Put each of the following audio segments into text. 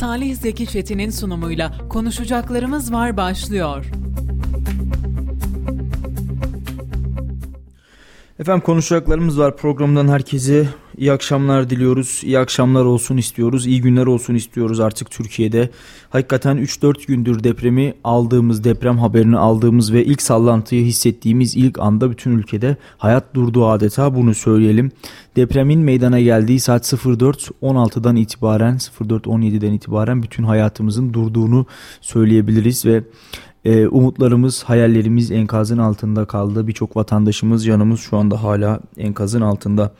Salih Zeki Çetin'in sunumuyla konuşacaklarımız var başlıyor. Efendim konuşacaklarımız var. Programdan herkese iyi akşamlar diliyoruz. İyi akşamlar olsun istiyoruz. İyi günler olsun istiyoruz artık Türkiye'de. Hakikaten 3-4 gündür depremi aldığımız, deprem haberini aldığımız ve ilk sallantıyı hissettiğimiz ilk anda bütün ülkede hayat durdu adeta bunu söyleyelim. Depremin meydana geldiği saat 04.16'dan itibaren 04.17'den itibaren bütün hayatımızın durduğunu söyleyebiliriz ve ee, umutlarımız, hayallerimiz enkazın altında kaldı. Birçok vatandaşımız, yanımız şu anda hala enkazın altında.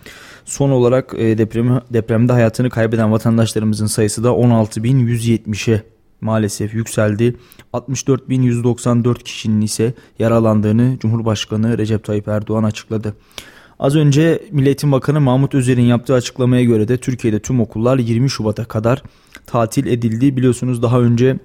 Son olarak e, depremi, depremde hayatını kaybeden vatandaşlarımızın sayısı da 16.170'e maalesef yükseldi. 64.194 kişinin ise yaralandığını Cumhurbaşkanı Recep Tayyip Erdoğan açıkladı. Az önce Milletin Bakanı Mahmut Özer'in yaptığı açıklamaya göre de Türkiye'de tüm okullar 20 Şubat'a kadar tatil edildi. Biliyorsunuz daha önce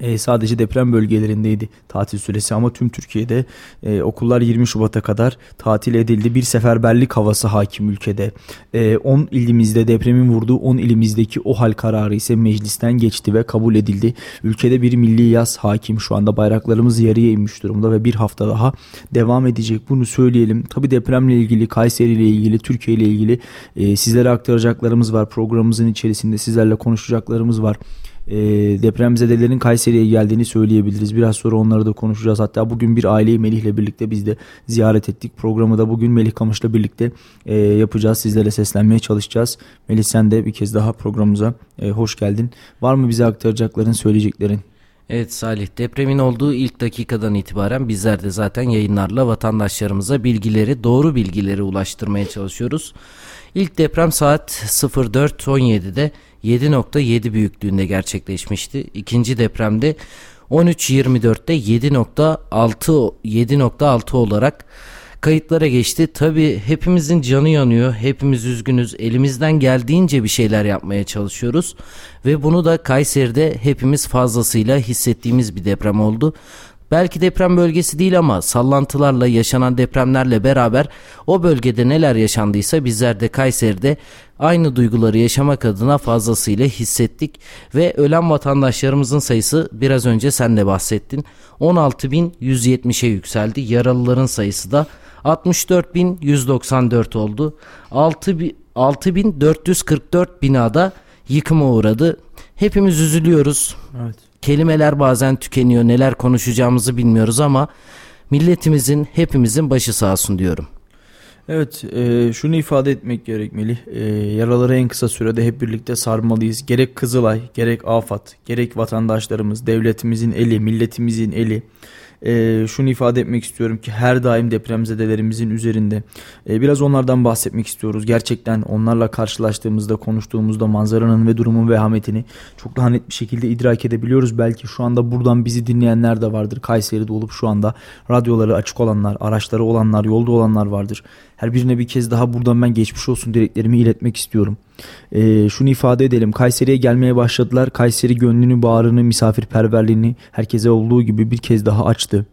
e, sadece deprem bölgelerindeydi tatil süresi ama tüm Türkiye'de e, okullar 20 Şubat'a kadar tatil edildi. Bir seferberlik havası hakim ülkede. E, 10 ilimizde depremin vurduğu 10 ilimizdeki o hal kararı ise meclisten geçti ve kabul edildi. Ülkede bir milli yaz hakim şu anda bayraklarımız yarıya inmiş durumda ve bir hafta daha devam edecek. Bunu söyleyelim. Tabi depremle ilgili, Kayseri ile ilgili, Türkiye ile ilgili e, sizlere aktaracaklarımız var. Programımızın içerisinde sizlerle konuşacaklarımız var e, depremzedelerin Kayseri'ye geldiğini söyleyebiliriz. Biraz sonra onları da konuşacağız. Hatta bugün bir aileyi Melih'le birlikte biz de ziyaret ettik. Programı da bugün Melih Kamış'la birlikte e, yapacağız. Sizlere seslenmeye çalışacağız. Melih sen de bir kez daha programımıza e, hoş geldin. Var mı bize aktaracakların, söyleyeceklerin? Evet Salih depremin olduğu ilk dakikadan itibaren bizler de zaten yayınlarla vatandaşlarımıza bilgileri doğru bilgileri ulaştırmaya çalışıyoruz. İlk deprem saat 04.17'de 7.7 büyüklüğünde gerçekleşmişti. İkinci depremde 13.24'te 7.6 7.6 olarak kayıtlara geçti. Tabi hepimizin canı yanıyor. Hepimiz üzgünüz. Elimizden geldiğince bir şeyler yapmaya çalışıyoruz. Ve bunu da Kayseri'de hepimiz fazlasıyla hissettiğimiz bir deprem oldu. Belki deprem bölgesi değil ama sallantılarla yaşanan depremlerle beraber o bölgede neler yaşandıysa bizler de Kayseri'de aynı duyguları yaşamak adına fazlasıyla hissettik ve ölen vatandaşlarımızın sayısı biraz önce sen de bahsettin 16.170'e yükseldi. Yaralıların sayısı da 64.194 oldu. 6.444 binada yıkıma uğradı. Hepimiz üzülüyoruz. Evet. Kelimeler bazen tükeniyor. Neler konuşacağımızı bilmiyoruz ama milletimizin hepimizin başı sağ olsun diyorum. Evet e, şunu ifade etmek gerekmeli. E, yaraları en kısa sürede hep birlikte sarmalıyız. Gerek Kızılay, gerek AFAD, gerek vatandaşlarımız, devletimizin eli, milletimizin eli e, şunu ifade etmek istiyorum ki her daim depremzedelerimizin üzerinde. E, biraz onlardan bahsetmek istiyoruz. Gerçekten onlarla karşılaştığımızda, konuştuğumuzda manzaranın ve durumun vehametini çok daha net bir şekilde idrak edebiliyoruz. Belki şu anda buradan bizi dinleyenler de vardır. Kayseri'de olup şu anda radyoları açık olanlar, araçları olanlar, yolda olanlar vardır. Her birine bir kez daha buradan ben geçmiş olsun dileklerimi iletmek istiyorum. E, şunu ifade edelim. Kayseri'ye gelmeye başladılar. Kayseri gönlünü, bağrını, misafirperverliğini herkese olduğu gibi bir kez daha açtı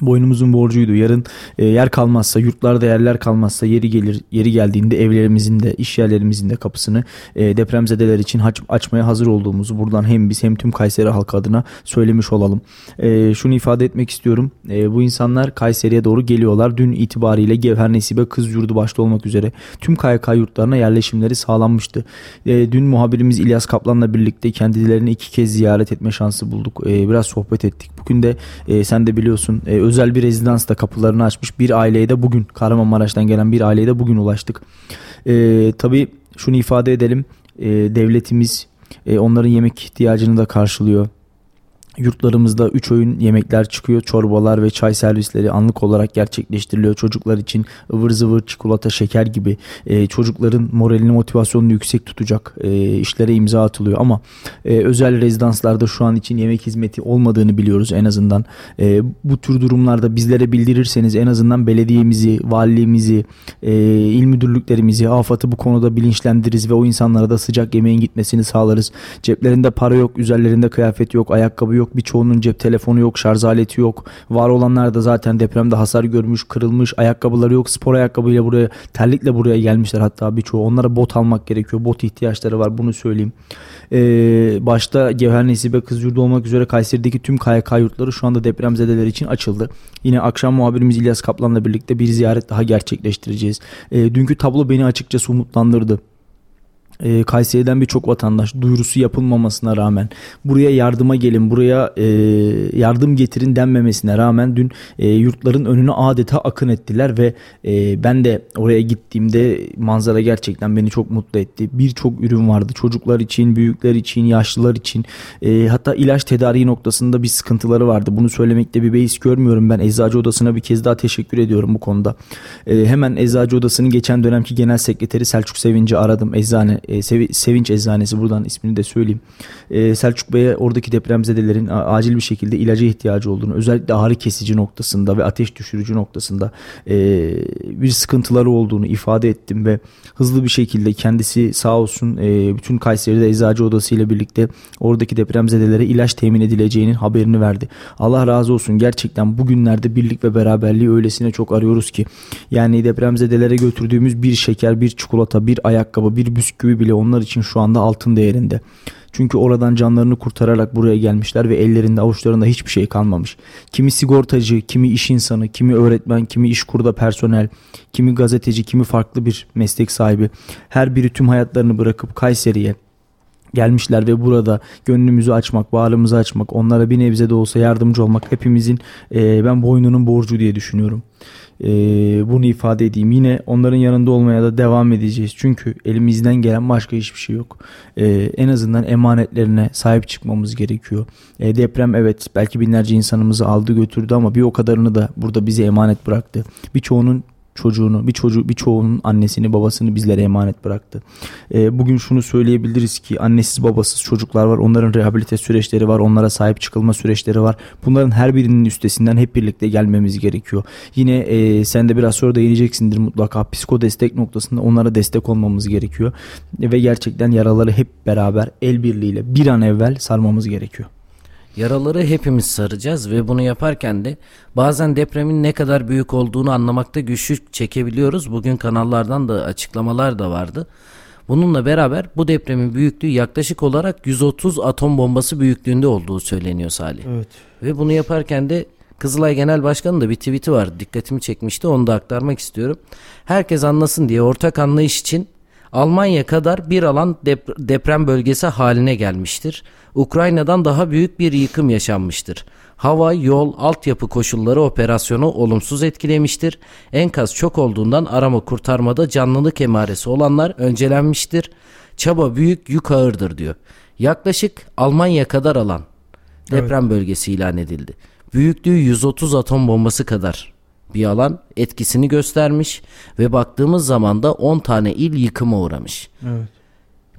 boynumuzun borcuydu. Yarın e, yer kalmazsa, yurtlarda yerler kalmazsa yeri gelir yeri geldiğinde evlerimizin de iş yerlerimizin de kapısını e, depremzedeler için aç, açmaya hazır olduğumuzu buradan hem biz hem tüm Kayseri halkı adına söylemiş olalım. E, şunu ifade etmek istiyorum. E, bu insanlar Kayseri'ye doğru geliyorlar. Dün itibariyle Gevher Nesibe Kız Yurdu başta olmak üzere tüm KYK yurtlarına yerleşimleri sağlanmıştı. E, dün muhabirimiz İlyas Kaplan'la birlikte kendilerini iki kez ziyaret etme şansı bulduk. E, biraz sohbet ettik. Bugün de e, sen de biliyorsun e, özel bir rezidans da kapılarını açmış. Bir aileye de bugün Kahramanmaraş'tan gelen bir aileye de bugün ulaştık. E, tabii şunu ifade edelim. E, devletimiz e, onların yemek ihtiyacını da karşılıyor. Yurtlarımızda 3 öğün yemekler çıkıyor. Çorbalar ve çay servisleri anlık olarak gerçekleştiriliyor. Çocuklar için ıvır zıvır çikolata, şeker gibi e, çocukların moralini, motivasyonunu yüksek tutacak e, işlere imza atılıyor. Ama e, özel rezidanslarda şu an için yemek hizmeti olmadığını biliyoruz en azından. E, bu tür durumlarda bizlere bildirirseniz en azından belediyemizi, valiliğimizi, e, il müdürlüklerimizi, AFAD'ı bu konuda bilinçlendiririz ve o insanlara da sıcak yemeğin gitmesini sağlarız. Ceplerinde para yok, üzerlerinde kıyafet yok, ayakkabı yok yok. Birçoğunun cep telefonu yok, şarj aleti yok. Var olanlar da zaten depremde hasar görmüş, kırılmış, ayakkabıları yok. Spor ayakkabıyla buraya, terlikle buraya gelmişler hatta birçoğu. Onlara bot almak gerekiyor. Bot ihtiyaçları var bunu söyleyeyim. Ee, başta Gevher Nesibe Kız olmak üzere Kayseri'deki tüm KYK yurtları şu anda depremzedeler için açıldı. Yine akşam muhabirimiz İlyas Kaplan'la birlikte bir ziyaret daha gerçekleştireceğiz. Ee, dünkü tablo beni açıkçası umutlandırdı e, Kayseri'den birçok vatandaş duyurusu yapılmamasına rağmen buraya yardıma gelin buraya e, yardım getirin denmemesine rağmen dün e, yurtların önüne adeta akın ettiler ve e, ben de oraya gittiğimde manzara gerçekten beni çok mutlu etti. Birçok ürün vardı çocuklar için, büyükler için, yaşlılar için e, hatta ilaç tedariği noktasında bir sıkıntıları vardı. Bunu söylemekte bir beis görmüyorum ben eczacı odasına bir kez daha teşekkür ediyorum bu konuda. E, hemen eczacı odasının geçen dönemki genel sekreteri Selçuk Sevinci aradım eczane e, Sevinç Eczanesi buradan ismini de söyleyeyim. E, Selçuk Bey'e oradaki depremzedelerin acil bir şekilde ilaca ihtiyacı olduğunu özellikle ağrı kesici noktasında ve ateş düşürücü noktasında e, bir sıkıntıları olduğunu ifade ettim ve hızlı bir şekilde kendisi sağ olsun e, bütün Kayseri'de eczacı odası ile birlikte oradaki depremzedelere ilaç temin edileceğinin haberini verdi. Allah razı olsun gerçekten bugünlerde birlik ve beraberliği öylesine çok arıyoruz ki yani depremzedelere götürdüğümüz bir şeker, bir çikolata, bir ayakkabı, bir bisküvi bile onlar için şu anda altın değerinde. Çünkü oradan canlarını kurtararak buraya gelmişler ve ellerinde avuçlarında hiçbir şey kalmamış. Kimi sigortacı, kimi iş insanı, kimi öğretmen, kimi iş kurda personel, kimi gazeteci, kimi farklı bir meslek sahibi. Her biri tüm hayatlarını bırakıp Kayseri'ye gelmişler ve burada gönlümüzü açmak, bağrımızı açmak, onlara bir nebze de olsa yardımcı olmak hepimizin e, ben boynunun borcu diye düşünüyorum e, bunu ifade edeyim. Yine onların yanında olmaya da devam edeceğiz. Çünkü elimizden gelen başka hiçbir şey yok. E, en azından emanetlerine sahip çıkmamız gerekiyor. E, deprem evet belki binlerce insanımızı aldı götürdü ama bir o kadarını da burada bize emanet bıraktı. Birçoğunun çocuğunu, bir çocuğu, birçoğunun annesini, babasını bizlere emanet bıraktı. E, bugün şunu söyleyebiliriz ki annesiz babasız çocuklar var. Onların rehabilite süreçleri var. Onlara sahip çıkılma süreçleri var. Bunların her birinin üstesinden hep birlikte gelmemiz gerekiyor. Yine e, sen de biraz sonra değineceksindir mutlaka. Psiko destek noktasında onlara destek olmamız gerekiyor. E, ve gerçekten yaraları hep beraber el birliğiyle bir an evvel sarmamız gerekiyor. Yaraları hepimiz saracağız ve bunu yaparken de bazen depremin ne kadar büyük olduğunu anlamakta güçlük çekebiliyoruz. Bugün kanallardan da açıklamalar da vardı. Bununla beraber bu depremin büyüklüğü yaklaşık olarak 130 atom bombası büyüklüğünde olduğu söyleniyor Salih. Evet. Ve bunu yaparken de Kızılay Genel Başkanı da bir tweet'i var. Dikkatimi çekmişti. Onu da aktarmak istiyorum. Herkes anlasın diye ortak anlayış için Almanya kadar bir alan deprem bölgesi haline gelmiştir. Ukrayna'dan daha büyük bir yıkım yaşanmıştır. Hava, yol, altyapı koşulları operasyonu olumsuz etkilemiştir. Enkaz çok olduğundan arama kurtarmada canlılık emaresi olanlar öncelenmiştir. Çaba büyük, yük ağırdır diyor. Yaklaşık Almanya kadar alan deprem evet. bölgesi ilan edildi. Büyüklüğü 130 atom bombası kadar bir alan etkisini göstermiş ve baktığımız zaman da 10 tane il yıkıma uğramış. Evet.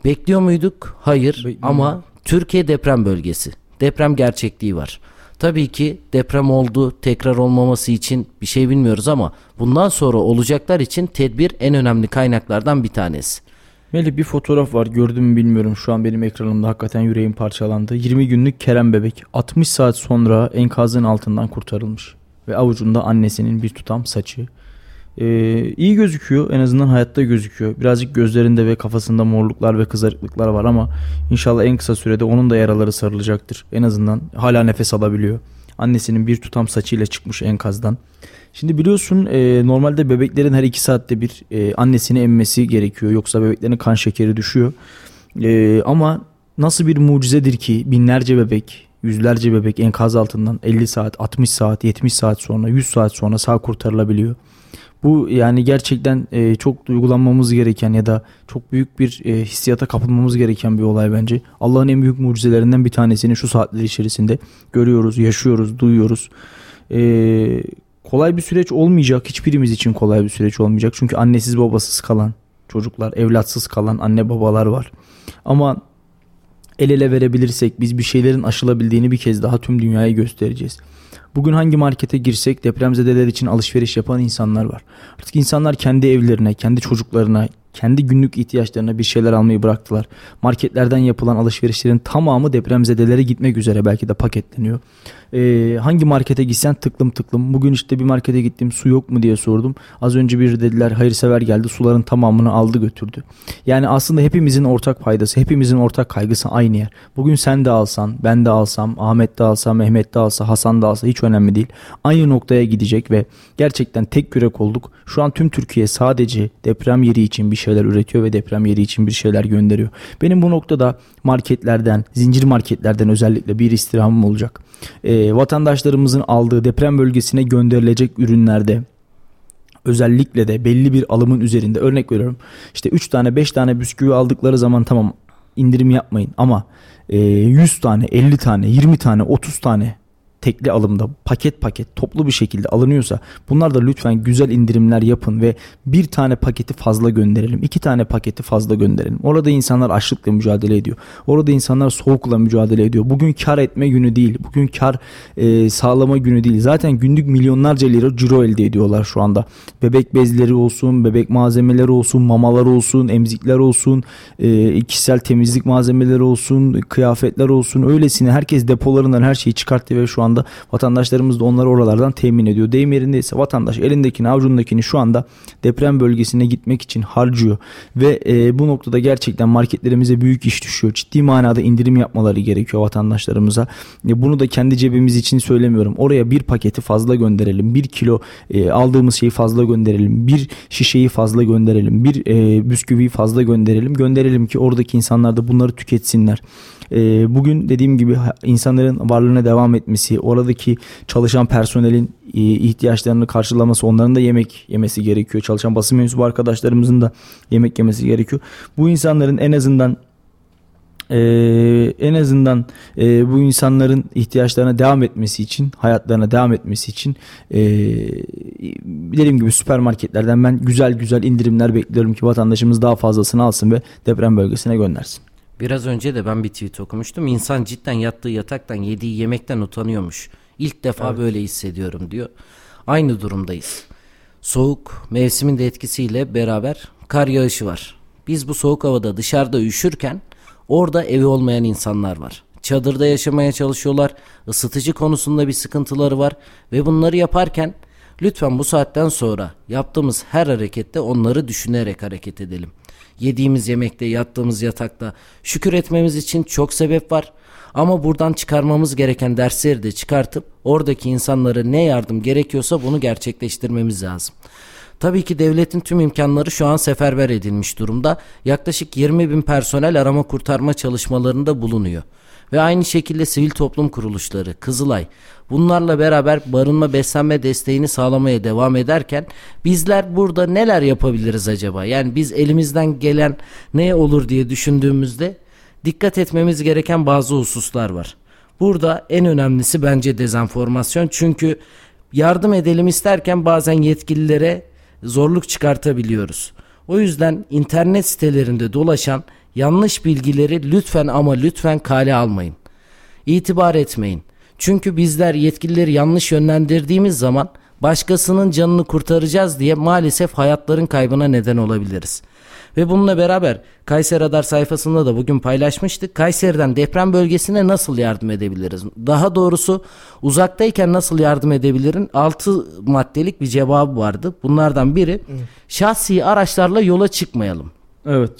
Bekliyor muyduk? Hayır ama Türkiye deprem bölgesi. Deprem gerçekliği var. Tabii ki deprem oldu, tekrar olmaması için bir şey bilmiyoruz ama bundan sonra olacaklar için tedbir en önemli kaynaklardan bir tanesi. Melih bir fotoğraf var gördüm mü bilmiyorum şu an benim ekranımda hakikaten yüreğim parçalandı. 20 günlük Kerem bebek 60 saat sonra enkazın altından kurtarılmış ve avucunda annesinin bir tutam saçı. Ee, iyi gözüküyor en azından hayatta gözüküyor. Birazcık gözlerinde ve kafasında morluklar ve kızarıklıklar var ama inşallah en kısa sürede onun da yaraları sarılacaktır. En azından hala nefes alabiliyor. Annesinin bir tutam saçıyla çıkmış enkazdan. Şimdi biliyorsun e, normalde bebeklerin her iki saatte bir e, annesini emmesi gerekiyor. Yoksa bebeklerin kan şekeri düşüyor. E, ama nasıl bir mucizedir ki binlerce bebek Yüzlerce bebek enkaz altından 50 saat, 60 saat, 70 saat sonra, 100 saat sonra sağ kurtarılabiliyor. Bu yani gerçekten e, çok duygulanmamız gereken ya da çok büyük bir e, hissiyata kapılmamız gereken bir olay bence. Allah'ın en büyük mucizelerinden bir tanesini şu saatler içerisinde görüyoruz, yaşıyoruz, duyuyoruz. E, kolay bir süreç olmayacak. Hiçbirimiz için kolay bir süreç olmayacak. Çünkü annesiz babasız kalan çocuklar, evlatsız kalan anne babalar var. Ama el ele verebilirsek biz bir şeylerin aşılabildiğini bir kez daha tüm dünyaya göstereceğiz. Bugün hangi markete girsek depremzedeler için alışveriş yapan insanlar var. Artık insanlar kendi evlerine, kendi çocuklarına, kendi günlük ihtiyaçlarına bir şeyler almayı bıraktılar. Marketlerden yapılan alışverişlerin tamamı depremzedelere gitmek üzere belki de paketleniyor. Ee, hangi markete gitsen tıklım tıklım. Bugün işte bir markete gittim su yok mu diye sordum. Az önce bir dediler hayırsever geldi suların tamamını aldı götürdü. Yani aslında hepimizin ortak paydası, hepimizin ortak kaygısı aynı yer. Bugün sen de alsan, ben de alsam, Ahmet de alsa, Mehmet de alsa, Hasan da alsa hiç önemli değil. Aynı noktaya gidecek ve gerçekten tek yürek olduk. Şu an tüm Türkiye sadece deprem yeri için bir şeyler üretiyor ve deprem yeri için bir şeyler gönderiyor. Benim bu noktada marketlerden, zincir marketlerden özellikle bir istirhamım olacak. Ee, vatandaşlarımızın aldığı deprem bölgesine gönderilecek ürünlerde özellikle de belli bir alımın üzerinde örnek veriyorum. İşte 3 tane 5 tane bisküvi aldıkları zaman tamam indirim yapmayın ama e, 100 tane 50 tane 20 tane 30 tane tekli alımda paket paket toplu bir şekilde alınıyorsa bunlar da lütfen güzel indirimler yapın ve bir tane paketi fazla gönderelim. iki tane paketi fazla gönderelim. Orada insanlar açlıkla mücadele ediyor. Orada insanlar soğukla mücadele ediyor. Bugün kar etme günü değil. Bugün kar e, sağlama günü değil. Zaten günlük milyonlarca lira ciro elde ediyorlar şu anda. Bebek bezleri olsun, bebek malzemeleri olsun, mamalar olsun, emzikler olsun, e, kişisel temizlik malzemeleri olsun, kıyafetler olsun. Öylesine herkes depolarından her şeyi çıkarttı ve şu anda anda vatandaşlarımız da onları oralardan temin ediyor. Deyim yerindeyse vatandaş elindekini avucundakini şu anda deprem bölgesine gitmek için harcıyor. Ve e, bu noktada gerçekten marketlerimize büyük iş düşüyor. Ciddi manada indirim yapmaları gerekiyor vatandaşlarımıza. E, bunu da kendi cebimiz için söylemiyorum. Oraya bir paketi fazla gönderelim. Bir kilo e, aldığımız şeyi fazla gönderelim. Bir şişeyi fazla gönderelim. Bir e, bisküviyi fazla gönderelim. Gönderelim ki oradaki insanlar da bunları tüketsinler. E, bugün dediğim gibi insanların varlığına devam etmesi, oradaki çalışan personelin e, ihtiyaçlarını karşılaması, onların da yemek yemesi gerekiyor. Çalışan basın mensubu arkadaşlarımızın da yemek yemesi gerekiyor. Bu insanların en azından ee, en azından e, bu insanların ihtiyaçlarına devam etmesi için, hayatlarına devam etmesi için e, dediğim gibi süpermarketlerden ben güzel güzel indirimler bekliyorum ki vatandaşımız daha fazlasını alsın ve deprem bölgesine göndersin. Biraz önce de ben bir tweet okumuştum. İnsan cidden yattığı yataktan yediği yemekten utanıyormuş. İlk defa evet. böyle hissediyorum diyor. Aynı durumdayız. Soğuk mevsimin de etkisiyle beraber kar yağışı var. Biz bu soğuk havada dışarıda üşürken orada evi olmayan insanlar var. Çadırda yaşamaya çalışıyorlar. Isıtıcı konusunda bir sıkıntıları var ve bunları yaparken lütfen bu saatten sonra yaptığımız her harekette onları düşünerek hareket edelim yediğimiz yemekte, yattığımız yatakta şükür etmemiz için çok sebep var. Ama buradan çıkarmamız gereken dersleri de çıkartıp oradaki insanlara ne yardım gerekiyorsa bunu gerçekleştirmemiz lazım. Tabii ki devletin tüm imkanları şu an seferber edilmiş durumda. Yaklaşık 20 bin personel arama kurtarma çalışmalarında bulunuyor. Ve aynı şekilde sivil toplum kuruluşları, Kızılay bunlarla beraber barınma beslenme desteğini sağlamaya devam ederken bizler burada neler yapabiliriz acaba? Yani biz elimizden gelen ne olur diye düşündüğümüzde dikkat etmemiz gereken bazı hususlar var. Burada en önemlisi bence dezenformasyon çünkü yardım edelim isterken bazen yetkililere zorluk çıkartabiliyoruz. O yüzden internet sitelerinde dolaşan yanlış bilgileri lütfen ama lütfen kale almayın. İtibar etmeyin. Çünkü bizler yetkilileri yanlış yönlendirdiğimiz zaman başkasının canını kurtaracağız diye maalesef hayatların kaybına neden olabiliriz. Ve bununla beraber Kayseri Radar sayfasında da bugün paylaşmıştık. Kayseri'den deprem bölgesine nasıl yardım edebiliriz? Daha doğrusu uzaktayken nasıl yardım edebilirin? 6 maddelik bir cevabı vardı. Bunlardan biri şahsi araçlarla yola çıkmayalım. Evet.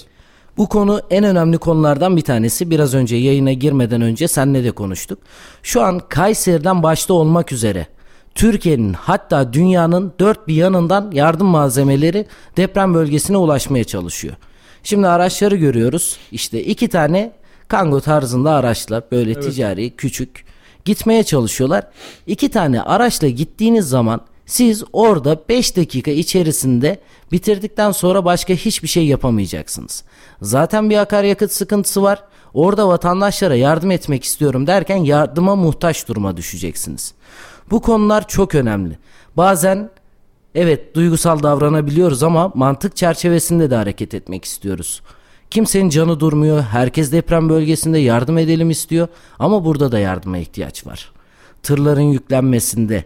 Bu konu en önemli konulardan bir tanesi. Biraz önce yayına girmeden önce senle de konuştuk. Şu an Kayseri'den başta olmak üzere Türkiye'nin hatta dünyanın dört bir yanından yardım malzemeleri deprem bölgesine ulaşmaya çalışıyor. Şimdi araçları görüyoruz. İşte iki tane kango tarzında araçla böyle evet. ticari küçük gitmeye çalışıyorlar. İki tane araçla gittiğiniz zaman siz orada 5 dakika içerisinde bitirdikten sonra başka hiçbir şey yapamayacaksınız. Zaten bir akaryakıt sıkıntısı var. Orada vatandaşlara yardım etmek istiyorum derken yardıma muhtaç duruma düşeceksiniz. Bu konular çok önemli. Bazen evet duygusal davranabiliyoruz ama mantık çerçevesinde de hareket etmek istiyoruz. Kimsenin canı durmuyor. Herkes deprem bölgesinde yardım edelim istiyor ama burada da yardıma ihtiyaç var. Tırların yüklenmesinde,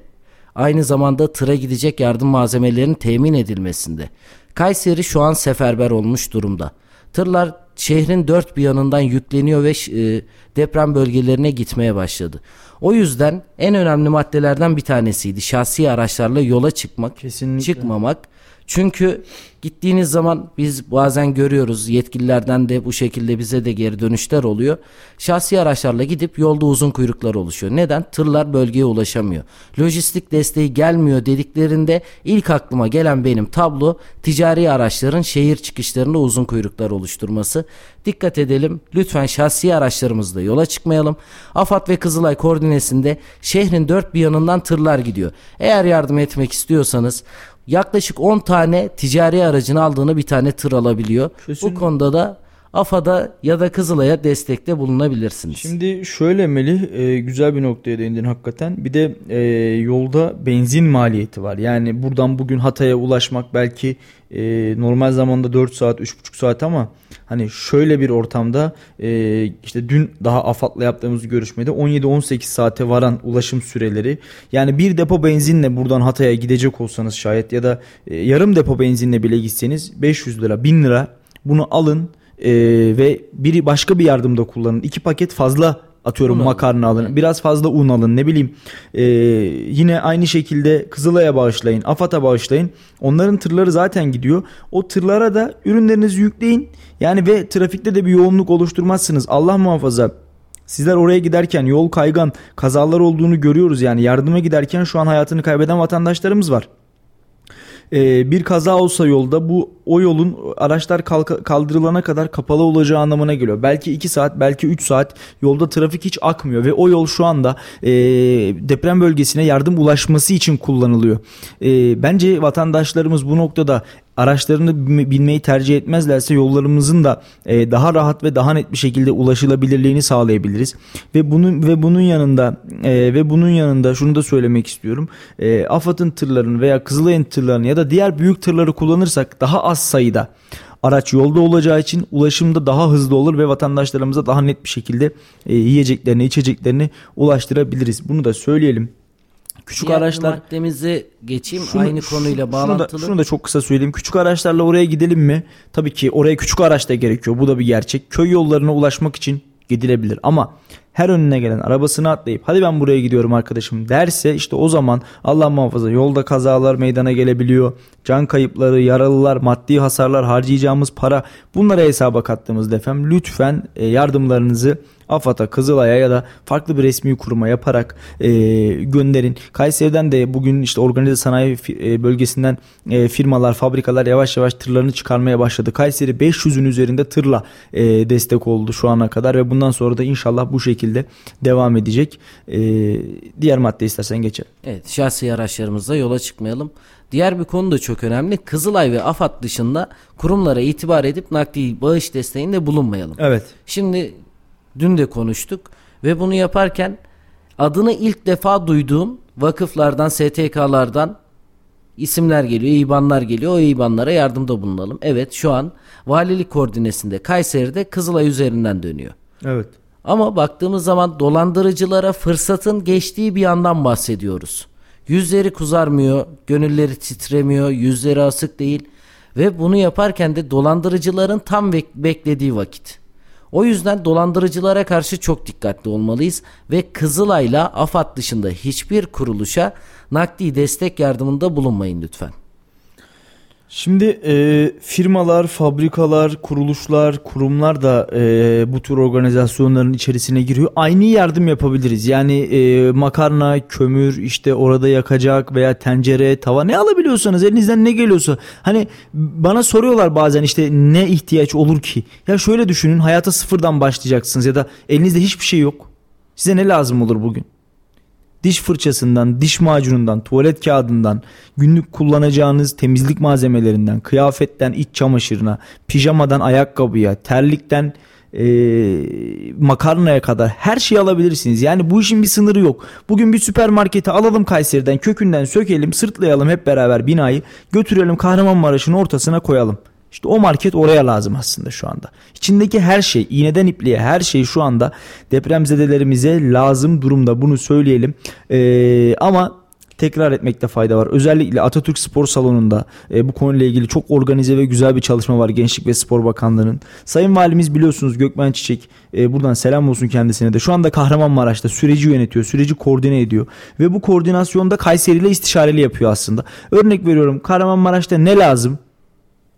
aynı zamanda tıra gidecek yardım malzemelerinin temin edilmesinde. Kayseri şu an seferber olmuş durumda. Tırlar şehrin dört bir yanından yükleniyor ve e, deprem bölgelerine gitmeye başladı. O yüzden en önemli maddelerden bir tanesiydi. Şahsi araçlarla yola çıkmak, Kesinlikle. çıkmamak. Çünkü gittiğiniz zaman biz bazen görüyoruz yetkililerden de bu şekilde bize de geri dönüşler oluyor. Şahsi araçlarla gidip yolda uzun kuyruklar oluşuyor. Neden? Tırlar bölgeye ulaşamıyor. Lojistik desteği gelmiyor dediklerinde ilk aklıma gelen benim tablo ticari araçların şehir çıkışlarında uzun kuyruklar oluşturması. Dikkat edelim. Lütfen şahsi araçlarımızla yola çıkmayalım. AFAD ve Kızılay koordinesinde şehrin dört bir yanından tırlar gidiyor. Eğer yardım etmek istiyorsanız yaklaşık 10 tane ticari aracın aldığını bir tane tır alabiliyor. Kesin- Bu konuda da AFAD'a ya da Kızılay'a destekte bulunabilirsiniz. Şimdi şöyle Melih e, güzel bir noktaya değindin hakikaten. Bir de e, yolda benzin maliyeti var. Yani buradan bugün Hatay'a ulaşmak belki e, normal zamanda 4 saat 3,5 saat ama hani şöyle bir ortamda e, işte dün daha AFAD'la yaptığımız görüşmede 17-18 saate varan ulaşım süreleri. Yani bir depo benzinle buradan Hatay'a gidecek olsanız şayet ya da e, yarım depo benzinle bile gitseniz 500 lira 1000 lira bunu alın ee, ve biri başka bir yardımda kullanın. İki paket fazla atıyorum Un makarna alın. Biraz fazla un alın ne bileyim. Ee, yine aynı şekilde Kızılay'a bağışlayın. AFAD'a bağışlayın. Onların tırları zaten gidiyor. O tırlara da ürünlerinizi yükleyin. Yani ve trafikte de bir yoğunluk oluşturmazsınız. Allah muhafaza. Sizler oraya giderken yol kaygan kazalar olduğunu görüyoruz yani yardıma giderken şu an hayatını kaybeden vatandaşlarımız var. Ee, bir kaza olsa yolda bu o yolun araçlar kaldırılana kadar kapalı olacağı anlamına geliyor. Belki 2 saat belki 3 saat yolda trafik hiç akmıyor ve o yol şu anda e, deprem bölgesine yardım ulaşması için kullanılıyor. E, bence vatandaşlarımız bu noktada araçlarını bin- binmeyi tercih etmezlerse yollarımızın da e, daha rahat ve daha net bir şekilde ulaşılabilirliğini sağlayabiliriz. Ve bunun ve bunun yanında e, ve bunun yanında şunu da söylemek istiyorum. E, AFAD'ın tırlarını veya Kızılay'ın tırlarını ya da diğer büyük tırları kullanırsak daha az sayıda araç yolda olacağı için ulaşımda daha hızlı olur ve vatandaşlarımıza daha net bir şekilde e, yiyeceklerini, içeceklerini ulaştırabiliriz. Bunu da söyleyelim. Küçük Diğer araçlar maddemize geçeyim. şunu- Aynı konuyla şunu bağlantılı. Da, şunu da çok kısa söyleyeyim. Küçük araçlarla oraya gidelim mi? Tabii ki oraya küçük araç da gerekiyor. Bu da bir gerçek. Köy yollarına ulaşmak için gidilebilir. Ama her önüne gelen arabasını atlayıp hadi ben buraya gidiyorum arkadaşım derse işte o zaman Allah muhafaza yolda kazalar meydana gelebiliyor. Can kayıpları, yaralılar, maddi hasarlar, harcayacağımız para bunlara hesaba kattığımızda efendim lütfen e, yardımlarınızı AFAD'a, Kızılay'a ya da farklı bir resmi kuruma yaparak e, gönderin. Kayseri'den de bugün işte organize sanayi bölgesinden e, firmalar, fabrikalar yavaş yavaş tırlarını çıkarmaya başladı. Kayseri 500'ün üzerinde tırla e, destek oldu şu ana kadar ve bundan sonra da inşallah bu şekilde devam edecek. E, diğer madde istersen geçelim. Evet şahsi araçlarımızla yola çıkmayalım. Diğer bir konu da çok önemli. Kızılay ve AFAD dışında kurumlara itibar edip nakdi bağış desteğinde bulunmayalım. Evet. Şimdi dün de konuştuk ve bunu yaparken adını ilk defa duyduğum vakıflardan, STK'lardan isimler geliyor, IBAN'lar geliyor. O IBAN'lara yardımda bulunalım. Evet şu an valilik koordinesinde Kayseri'de Kızılay üzerinden dönüyor. Evet. Ama baktığımız zaman dolandırıcılara fırsatın geçtiği bir yandan bahsediyoruz. Yüzleri kuzarmıyor, gönülleri titremiyor, yüzleri asık değil ve bunu yaparken de dolandırıcıların tam bek- beklediği vakit. O yüzden dolandırıcılara karşı çok dikkatli olmalıyız ve Kızılay'la AFAD dışında hiçbir kuruluşa nakdi destek yardımında bulunmayın lütfen. Şimdi e, firmalar, fabrikalar, kuruluşlar, kurumlar da e, bu tür organizasyonların içerisine giriyor. Aynı yardım yapabiliriz. Yani e, makarna, kömür, işte orada yakacak veya tencere, tava ne alabiliyorsanız elinizden ne geliyorsa. Hani bana soruyorlar bazen işte ne ihtiyaç olur ki? Ya şöyle düşünün hayata sıfırdan başlayacaksınız ya da elinizde hiçbir şey yok. Size ne lazım olur bugün? Diş fırçasından, diş macunundan, tuvalet kağıdından, günlük kullanacağınız temizlik malzemelerinden, kıyafetten iç çamaşırına, pijamadan ayakkabıya, terlikten e, makarnaya kadar her şeyi alabilirsiniz. Yani bu işin bir sınırı yok. Bugün bir süpermarkete alalım Kayseri'den kökünden sökelim, sırtlayalım hep beraber binayı, götürelim Kahramanmaraş'ın ortasına koyalım. İşte o market oraya lazım aslında şu anda. İçindeki her şey, iğneden ipliğe her şey şu anda depremzedelerimize lazım durumda. Bunu söyleyelim. Ee, ama tekrar etmekte fayda var. Özellikle Atatürk Spor Salonu'nda e, bu konuyla ilgili çok organize ve güzel bir çalışma var Gençlik ve Spor Bakanlığı'nın. Sayın Valimiz biliyorsunuz Gökmen Çiçek e, buradan selam olsun kendisine de. Şu anda Kahramanmaraş'ta süreci yönetiyor, süreci koordine ediyor ve bu koordinasyonda Kayseri ile istişareli yapıyor aslında. Örnek veriyorum Kahramanmaraş'ta ne lazım?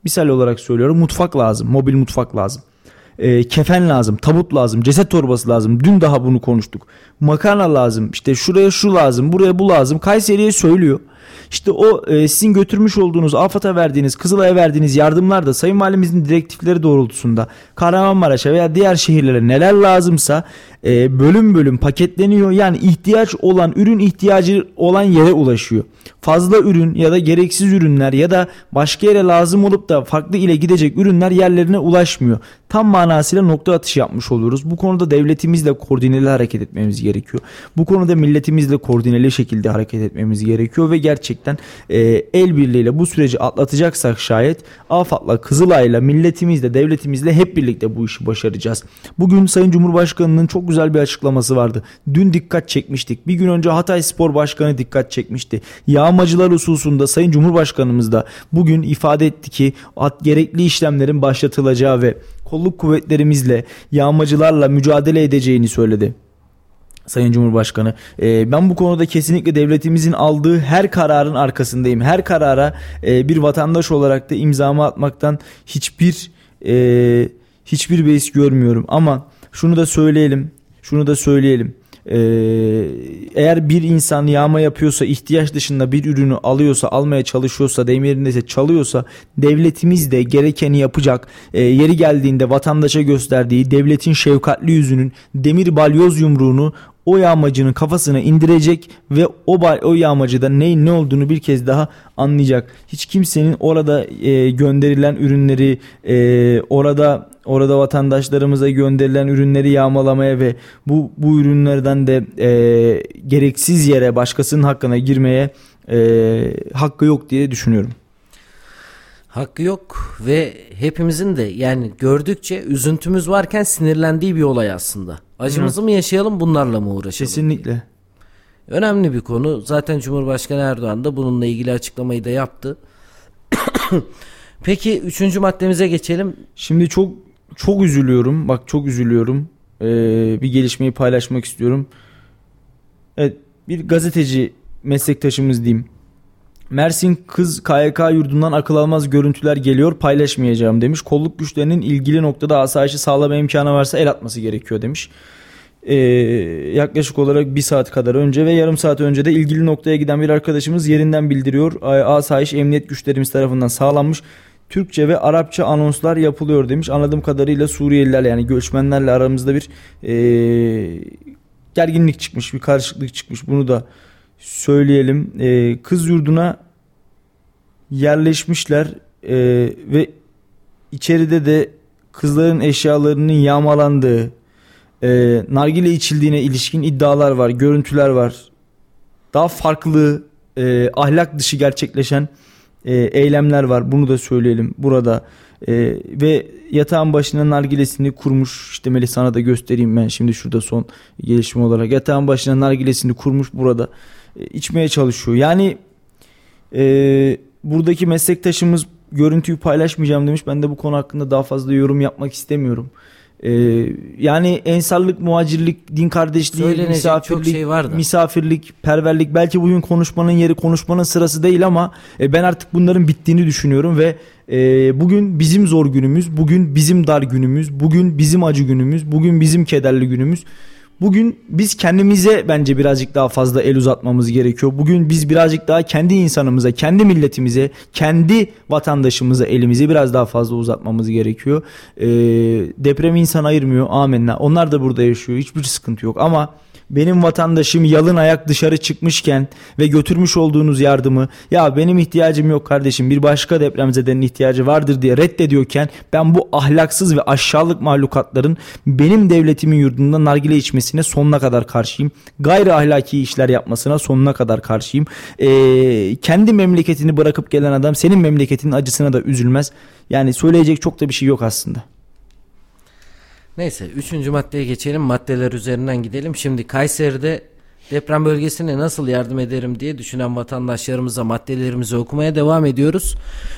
Misal olarak söylüyorum mutfak lazım, mobil mutfak lazım e, kefen lazım, tabut lazım, ceset torbası lazım. Dün daha bunu konuştuk. Makarna lazım, işte şuraya şu lazım, buraya bu lazım. Kayseri'ye söylüyor. İşte o e, sizin götürmüş olduğunuz, AFAD'a verdiğiniz, Kızılay'a verdiğiniz yardımlar da Sayın Valimizin direktifleri doğrultusunda Kahramanmaraş'a veya diğer şehirlere neler lazımsa e, bölüm bölüm paketleniyor. Yani ihtiyaç olan ürün ihtiyacı olan yere ulaşıyor. Fazla ürün ya da gereksiz ürünler ya da başka yere lazım olup da farklı ile gidecek ürünler yerlerine ulaşmıyor. Tam manasıyla nokta atışı yapmış oluyoruz. Bu konuda devletimizle koordineli hareket etmemiz gerekiyor. Bu konuda milletimizle koordineli şekilde hareket etmemiz gerekiyor ve gerçekten e, el birliğiyle bu süreci atlatacaksak şayet AFAD'la, Kızılay'la, milletimizle, devletimizle hep birlikte bu işi başaracağız. Bugün Sayın Cumhurbaşkanı'nın çok güzel bir açıklaması vardı. Dün dikkat çekmiştik. Bir gün önce Hatay Spor Başkanı dikkat çekmişti. Yağmacılar hususunda Sayın Cumhurbaşkanımız da bugün ifade etti ki gerekli işlemlerin başlatılacağı ve kolluk kuvvetlerimizle yağmacılarla mücadele edeceğini söyledi. Sayın Cumhurbaşkanı. E, ben bu konuda kesinlikle devletimizin aldığı her kararın arkasındayım. Her karara e, bir vatandaş olarak da imzamı atmaktan hiçbir e, hiçbir beis görmüyorum. Ama şunu da söyleyelim. Şunu da söyleyelim. Ee, eğer bir insan yağma yapıyorsa ihtiyaç dışında bir ürünü alıyorsa almaya çalışıyorsa deyim yerindeyse çalıyorsa devletimiz de gerekeni yapacak ee, yeri geldiğinde vatandaşa gösterdiği devletin şefkatli yüzünün demir balyoz yumruğunu o yağmacının kafasına indirecek ve o o yağmacıda neyin ne olduğunu bir kez daha anlayacak. Hiç kimsenin orada e, gönderilen ürünleri e, orada orada vatandaşlarımıza gönderilen ürünleri yağmalamaya ve bu bu ürünlerden de e, gereksiz yere başkasının hakkına girmeye e, hakkı yok diye düşünüyorum. Hakkı yok ve hepimizin de yani gördükçe üzüntümüz varken sinirlendiği bir olay aslında. Acımızı Hı. mı yaşayalım bunlarla mı uğraşalım? Kesinlikle. Önemli bir konu. Zaten Cumhurbaşkanı Erdoğan da bununla ilgili açıklamayı da yaptı. Peki üçüncü maddemize geçelim. Şimdi çok çok üzülüyorum. Bak çok üzülüyorum. Ee, bir gelişmeyi paylaşmak istiyorum. Evet bir gazeteci meslektaşımız diyeyim. Mersin kız KYK yurdundan akıl almaz görüntüler geliyor paylaşmayacağım demiş. Kolluk güçlerinin ilgili noktada asayişi sağlama imkanı varsa el atması gerekiyor demiş. Ee, yaklaşık olarak bir saat kadar önce ve yarım saat önce de ilgili noktaya giden bir arkadaşımız yerinden bildiriyor. Asayiş emniyet güçlerimiz tarafından sağlanmış. Türkçe ve Arapça anonslar yapılıyor demiş. Anladığım kadarıyla Suriyeliler yani göçmenlerle aramızda bir e, gerginlik çıkmış, bir karışıklık çıkmış. Bunu da söyleyelim. E, kız yurduna yerleşmişler e, ve içeride de kızların eşyalarının yağmalandığı, e, nargile içildiğine ilişkin iddialar var, görüntüler var. Daha farklı, e, ahlak dışı gerçekleşen e, eylemler var. Bunu da söyleyelim burada. E, ve yatağın başına nargilesini kurmuş. İşte Melih sana da göstereyim ben şimdi şurada son gelişme olarak. Yatağın başına nargilesini kurmuş burada. E, içmeye çalışıyor. Yani e, buradaki meslektaşımız görüntüyü paylaşmayacağım demiş. Ben de bu konu hakkında daha fazla yorum yapmak istemiyorum. Ee, yani ensarlık, muhacirlik, din kardeşliği, misafirlik, şey misafirlik, perverlik belki bugün konuşmanın yeri konuşmanın sırası değil ama e, ben artık bunların bittiğini düşünüyorum ve e, bugün bizim zor günümüz, bugün bizim dar günümüz, bugün bizim acı günümüz, bugün bizim kederli günümüz. Bugün biz kendimize bence birazcık daha fazla el uzatmamız gerekiyor. Bugün biz birazcık daha kendi insanımıza, kendi milletimize, kendi vatandaşımıza elimizi biraz daha fazla uzatmamız gerekiyor. Ee, deprem insan ayırmıyor amenna. Onlar da burada yaşıyor. Hiçbir sıkıntı yok ama benim vatandaşım yalın ayak dışarı çıkmışken ve götürmüş olduğunuz yardımı ya benim ihtiyacım yok kardeşim bir başka depremzedenin ihtiyacı vardır diye reddediyorken ben bu ahlaksız ve aşağılık mahlukatların benim devletimin yurdunda nargile içmesine sonuna kadar karşıyım. Gayri ahlaki işler yapmasına sonuna kadar karşıyım. Ee, kendi memleketini bırakıp gelen adam senin memleketinin acısına da üzülmez. Yani söyleyecek çok da bir şey yok aslında. Neyse üçüncü maddeye geçelim. Maddeler üzerinden gidelim. Şimdi Kayseri'de Deprem bölgesine nasıl yardım ederim diye düşünen vatandaşlarımıza maddelerimizi okumaya devam ediyoruz.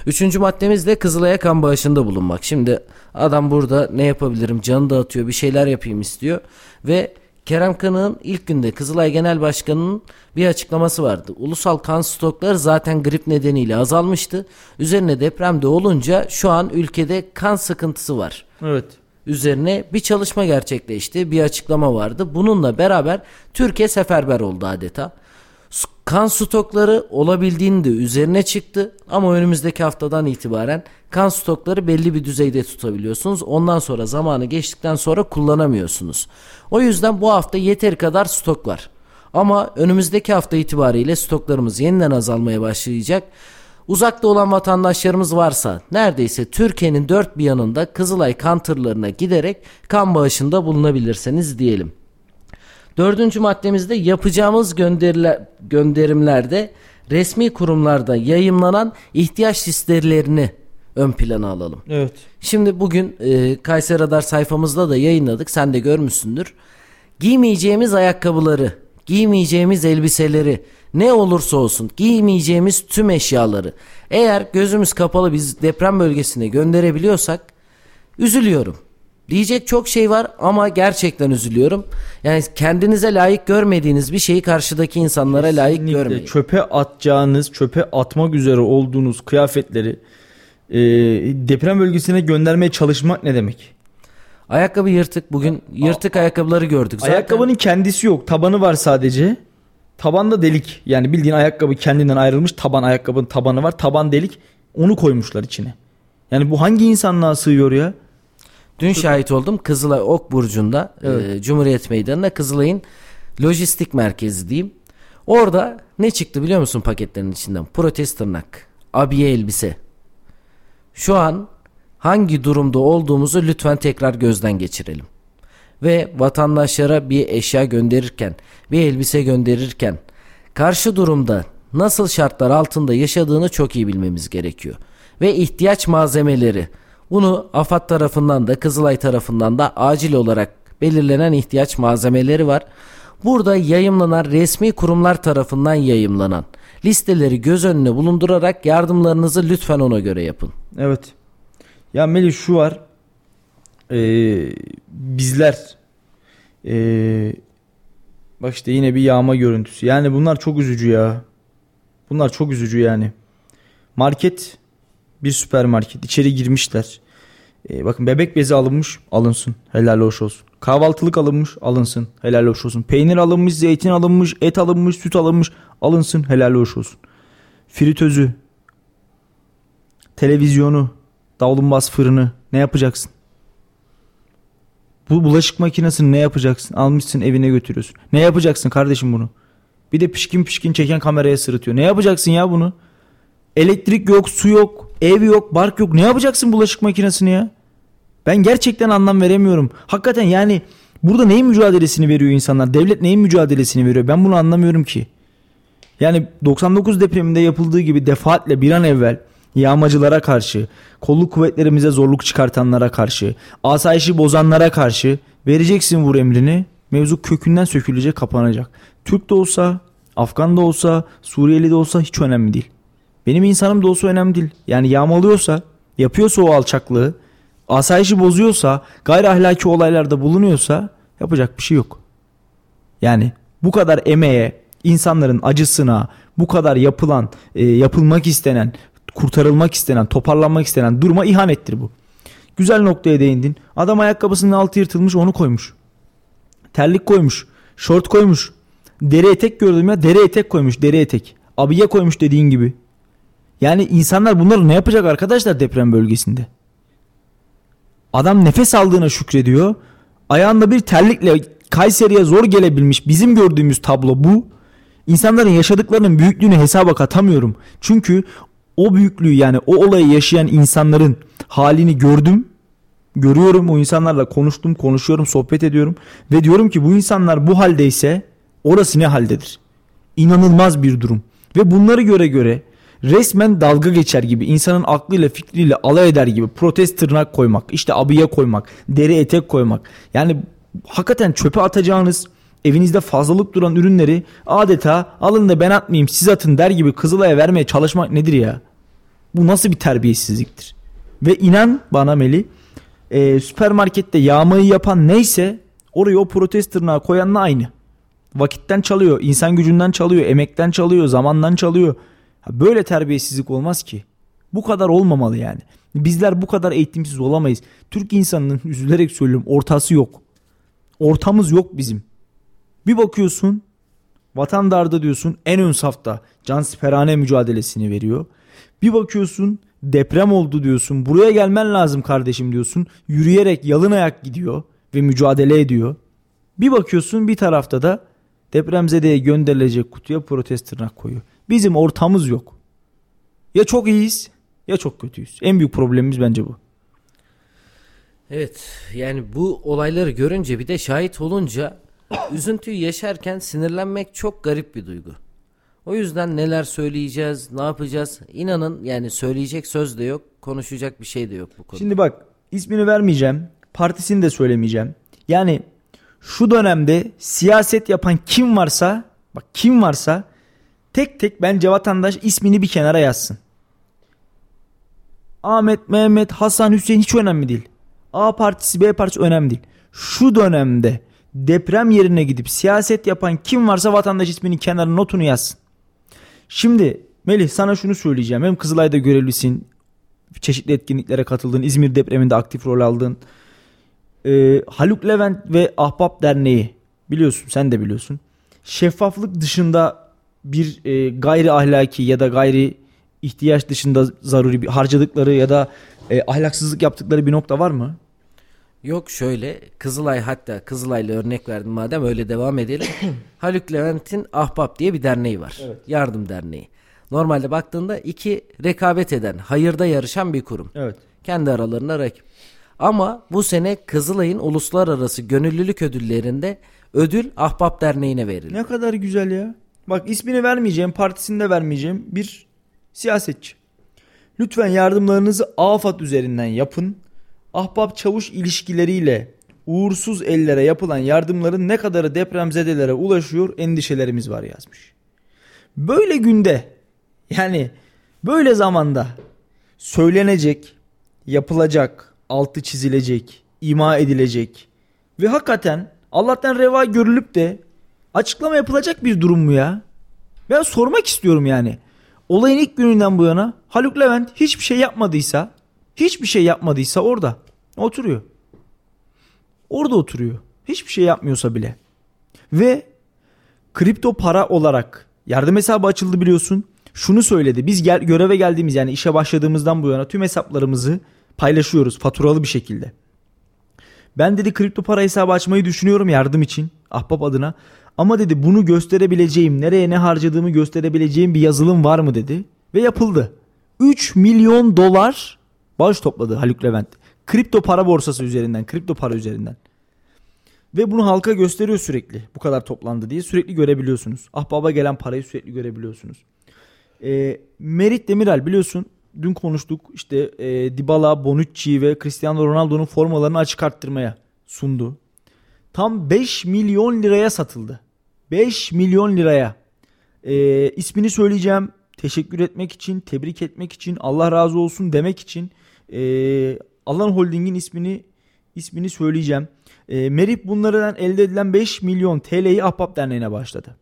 Üçüncü maddemiz de Kızılay'a kan bağışında bulunmak. Şimdi adam burada ne yapabilirim canı dağıtıyor bir şeyler yapayım istiyor ve Kerem Kanık'ın ilk günde Kızılay Genel Başkanı'nın bir açıklaması vardı. Ulusal kan stokları zaten grip nedeniyle azalmıştı. Üzerine depremde olunca şu an ülkede kan sıkıntısı var. Evet. Üzerine bir çalışma gerçekleşti, bir açıklama vardı. Bununla beraber Türkiye seferber oldu adeta. Kan stokları olabildiğinde üzerine çıktı ama önümüzdeki haftadan itibaren kan stokları belli bir düzeyde tutabiliyorsunuz. Ondan sonra zamanı geçtikten sonra kullanamıyorsunuz. O yüzden bu hafta yeteri kadar stok var. Ama önümüzdeki hafta itibariyle stoklarımız yeniden azalmaya başlayacak. Uzakta olan vatandaşlarımız varsa neredeyse Türkiye'nin dört bir yanında Kızılay kan tırlarına giderek kan bağışında bulunabilirseniz diyelim. Dördüncü maddemizde yapacağımız gönderimlerde resmi kurumlarda yayımlanan ihtiyaç listelerini ön plana alalım. Evet. Şimdi bugün e, Kayseri Radar sayfamızda da yayınladık. Sen de görmüşsündür. Giymeyeceğimiz ayakkabıları, giymeyeceğimiz elbiseleri, ne olursa olsun giymeyeceğimiz tüm eşyaları eğer gözümüz kapalı biz deprem bölgesine gönderebiliyorsak üzülüyorum. Diyecek çok şey var ama gerçekten üzülüyorum. Yani kendinize layık görmediğiniz bir şeyi karşıdaki insanlara layık Kesinlikle görmeyin. Çöpe atacağınız, çöpe atmak üzere olduğunuz kıyafetleri e, deprem bölgesine göndermeye çalışmak ne demek? Ayakkabı yırtık. Bugün yırtık ayakkabıları gördük. Zaten Ayakkabının kendisi yok. Tabanı var sadece. Tabanda delik. Yani bildiğin ayakkabı kendinden ayrılmış. Taban ayakkabının tabanı var. Taban delik. Onu koymuşlar içine. Yani bu hangi insanlığa sığıyor ya? Dün şahit oldum Kızılay Ok Burcu'nda Evet. e, Cumhuriyet Meydanı'nda Kızılay'ın lojistik merkezi diyeyim. Orada ne çıktı biliyor musun paketlerin içinden? Protest tırnak, abiye elbise. Şu an hangi durumda olduğumuzu lütfen tekrar gözden geçirelim. Ve vatandaşlara bir eşya gönderirken, bir elbise gönderirken karşı durumda nasıl şartlar altında yaşadığını çok iyi bilmemiz gerekiyor. Ve ihtiyaç malzemeleri bunu AFAD tarafından da Kızılay tarafından da acil olarak belirlenen ihtiyaç malzemeleri var. Burada yayımlanan resmi kurumlar tarafından yayımlanan listeleri göz önüne bulundurarak yardımlarınızı lütfen ona göre yapın. Evet. Ya Melih şu var. Ee, bizler ee, bak işte yine bir yağma görüntüsü. Yani bunlar çok üzücü ya. Bunlar çok üzücü yani. Market bir süpermarket. içeri girmişler. Ee, bakın bebek bezi alınmış alınsın. Helal hoş olsun. Kahvaltılık alınmış alınsın. Helal hoş olsun. Peynir alınmış, zeytin alınmış, et alınmış, süt alınmış alınsın. Helal hoş olsun. Fritözü, televizyonu, davlumbaz fırını ne yapacaksın? Bu bulaşık makinesini ne yapacaksın? Almışsın evine götürüyorsun. Ne yapacaksın kardeşim bunu? Bir de pişkin pişkin çeken kameraya sırıtıyor. Ne yapacaksın ya bunu? Elektrik yok, su yok, ev yok, bark yok. Ne yapacaksın bulaşık makinesini ya? Ben gerçekten anlam veremiyorum. Hakikaten yani burada neyin mücadelesini veriyor insanlar? Devlet neyin mücadelesini veriyor? Ben bunu anlamıyorum ki. Yani 99 depreminde yapıldığı gibi defaatle bir an evvel yağmacılara karşı, kolluk kuvvetlerimize zorluk çıkartanlara karşı, asayişi bozanlara karşı vereceksin vur emrini. Mevzu kökünden sökülecek, kapanacak. Türk de olsa, Afgan da olsa, Suriyeli de olsa hiç önemli değil. Benim insanım da olsa önemli değil. Yani yağmalıyorsa, yapıyorsa o alçaklığı, asayişi bozuyorsa, gayri ahlaki olaylarda bulunuyorsa yapacak bir şey yok. Yani bu kadar emeğe, insanların acısına, bu kadar yapılan, e, yapılmak istenen, kurtarılmak istenen, toparlanmak istenen duruma ihanettir bu. Güzel noktaya değindin. Adam ayakkabısının altı yırtılmış onu koymuş. Terlik koymuş. Şort koymuş. Deri etek gördüm ya. Deri etek koymuş. Deri etek. Abiye koymuş dediğin gibi. Yani insanlar bunları ne yapacak arkadaşlar deprem bölgesinde? Adam nefes aldığına şükrediyor. Ayağında bir terlikle Kayseri'ye zor gelebilmiş. Bizim gördüğümüz tablo bu. İnsanların yaşadıklarının büyüklüğünü hesaba katamıyorum. Çünkü o büyüklüğü yani o olayı yaşayan insanların halini gördüm. Görüyorum o insanlarla konuştum, konuşuyorum, sohbet ediyorum ve diyorum ki bu insanlar bu haldeyse orası ne haldedir? İnanılmaz bir durum. Ve bunları göre göre resmen dalga geçer gibi insanın aklıyla fikriyle alay eder gibi protest tırnak koymak, işte abiye koymak, deri etek koymak. Yani hakikaten çöpe atacağınız evinizde fazlalık duran ürünleri adeta alın da ben atmayayım siz atın der gibi Kızılay'a vermeye çalışmak nedir ya? Bu nasıl bir terbiyesizliktir? Ve inan bana Meli e, süpermarkette yağmayı yapan neyse oraya o protest tırnağı koyanla aynı. Vakitten çalıyor, insan gücünden çalıyor, emekten çalıyor, zamandan çalıyor. Böyle terbiyesizlik olmaz ki. Bu kadar olmamalı yani. Bizler bu kadar eğitimsiz olamayız. Türk insanının üzülerek söylüyorum ortası yok. Ortamız yok bizim. Bir bakıyorsun vatan darda diyorsun en ön safta can siperhane mücadelesini veriyor. Bir bakıyorsun deprem oldu diyorsun. Buraya gelmen lazım kardeşim diyorsun. Yürüyerek yalın ayak gidiyor ve mücadele ediyor. Bir bakıyorsun bir tarafta da depremzedeye gönderilecek kutuya protest tırnak koyuyor. Bizim ortamız yok. Ya çok iyiyiz ya çok kötüyüz. En büyük problemimiz bence bu. Evet yani bu olayları görünce bir de şahit olunca üzüntüyü yaşarken sinirlenmek çok garip bir duygu. O yüzden neler söyleyeceğiz, ne yapacağız? İnanın yani söyleyecek söz de yok, konuşacak bir şey de yok bu konuda. Şimdi bak ismini vermeyeceğim. Partisini de söylemeyeceğim. Yani şu dönemde siyaset yapan kim varsa bak kim varsa tek tek bence vatandaş ismini bir kenara yazsın. Ahmet, Mehmet, Hasan, Hüseyin hiç önemli değil. A partisi, B partisi önemli değil. Şu dönemde deprem yerine gidip siyaset yapan kim varsa vatandaş isminin kenarına notunu yazsın. Şimdi Melih sana şunu söyleyeceğim. Hem Kızılay'da görevlisin. Çeşitli etkinliklere katıldın. İzmir depreminde aktif rol aldın. Ee, Haluk Levent ve Ahbap Derneği biliyorsun sen de biliyorsun. Şeffaflık dışında bir e, gayri ahlaki ya da gayri ihtiyaç dışında zaruri bir harcadıkları ya da e, ahlaksızlık yaptıkları bir nokta var mı? Yok şöyle Kızılay hatta Kızılay'la örnek verdim madem öyle devam edelim. Haluk Levent'in Ahbap diye bir derneği var. Yardım derneği. Normalde baktığında iki rekabet eden, hayırda yarışan bir kurum. Evet. Kendi aralarında rakip. Ama bu sene Kızılay'ın uluslararası gönüllülük ödüllerinde ödül Ahbap Derneği'ne verildi. Ne kadar güzel ya. Bak ismini vermeyeceğim, partisini de vermeyeceğim bir siyasetçi. Lütfen yardımlarınızı AFAD üzerinden yapın. Ahbap çavuş ilişkileriyle uğursuz ellere yapılan yardımların ne kadarı depremzedelere ulaşıyor endişelerimiz var yazmış. Böyle günde yani böyle zamanda söylenecek, yapılacak, altı çizilecek, ima edilecek ve hakikaten Allah'tan reva görülüp de açıklama yapılacak bir durum mu ya? Ben sormak istiyorum yani. Olayın ilk gününden bu yana Haluk Levent hiçbir şey yapmadıysa, hiçbir şey yapmadıysa orada oturuyor. Orada oturuyor. Hiçbir şey yapmıyorsa bile. Ve kripto para olarak yardım hesabı açıldı biliyorsun. Şunu söyledi. Biz gel, göreve geldiğimiz yani işe başladığımızdan bu yana tüm hesaplarımızı paylaşıyoruz faturalı bir şekilde. Ben dedi kripto para hesabı açmayı düşünüyorum yardım için ahbap adına. Ama dedi bunu gösterebileceğim, nereye ne harcadığımı gösterebileceğim bir yazılım var mı dedi. Ve yapıldı. 3 milyon dolar bağış topladı Haluk Levent. Kripto para borsası üzerinden, kripto para üzerinden. Ve bunu halka gösteriyor sürekli. Bu kadar toplandı diye sürekli görebiliyorsunuz. Ahbaba gelen parayı sürekli görebiliyorsunuz. E, Merit Demiral biliyorsun dün konuştuk işte e, Dybala, Bonucci ve Cristiano Ronaldo'nun formalarını açık arttırmaya sundu. Tam 5 milyon liraya satıldı. 5 milyon liraya. E, ismini söyleyeceğim. Teşekkür etmek için, tebrik etmek için, Allah razı olsun demek için e, Alan Holding'in ismini ismini söyleyeceğim. E, Merip bunlardan elde edilen 5 milyon TL'yi Ahbap Derneği'ne başladı.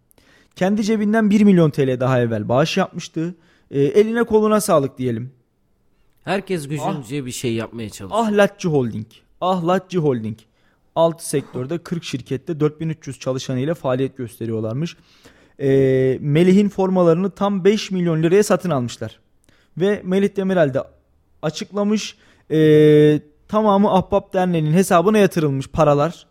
Kendi cebinden 1 milyon TL daha evvel bağış yapmıştı. E, eline koluna sağlık diyelim. Herkes gücünce bir şey yapmaya çalışıyor. Ahlatçı Holding. Ahlatçı Holding. 6 sektörde 40 şirkette 4300 çalışanıyla faaliyet gösteriyorlarmış. E, Melih'in formalarını tam 5 milyon liraya satın almışlar. Ve Melih Demirel de açıklamış. E, tamamı Ahbap Derneği'nin hesabına yatırılmış paralar.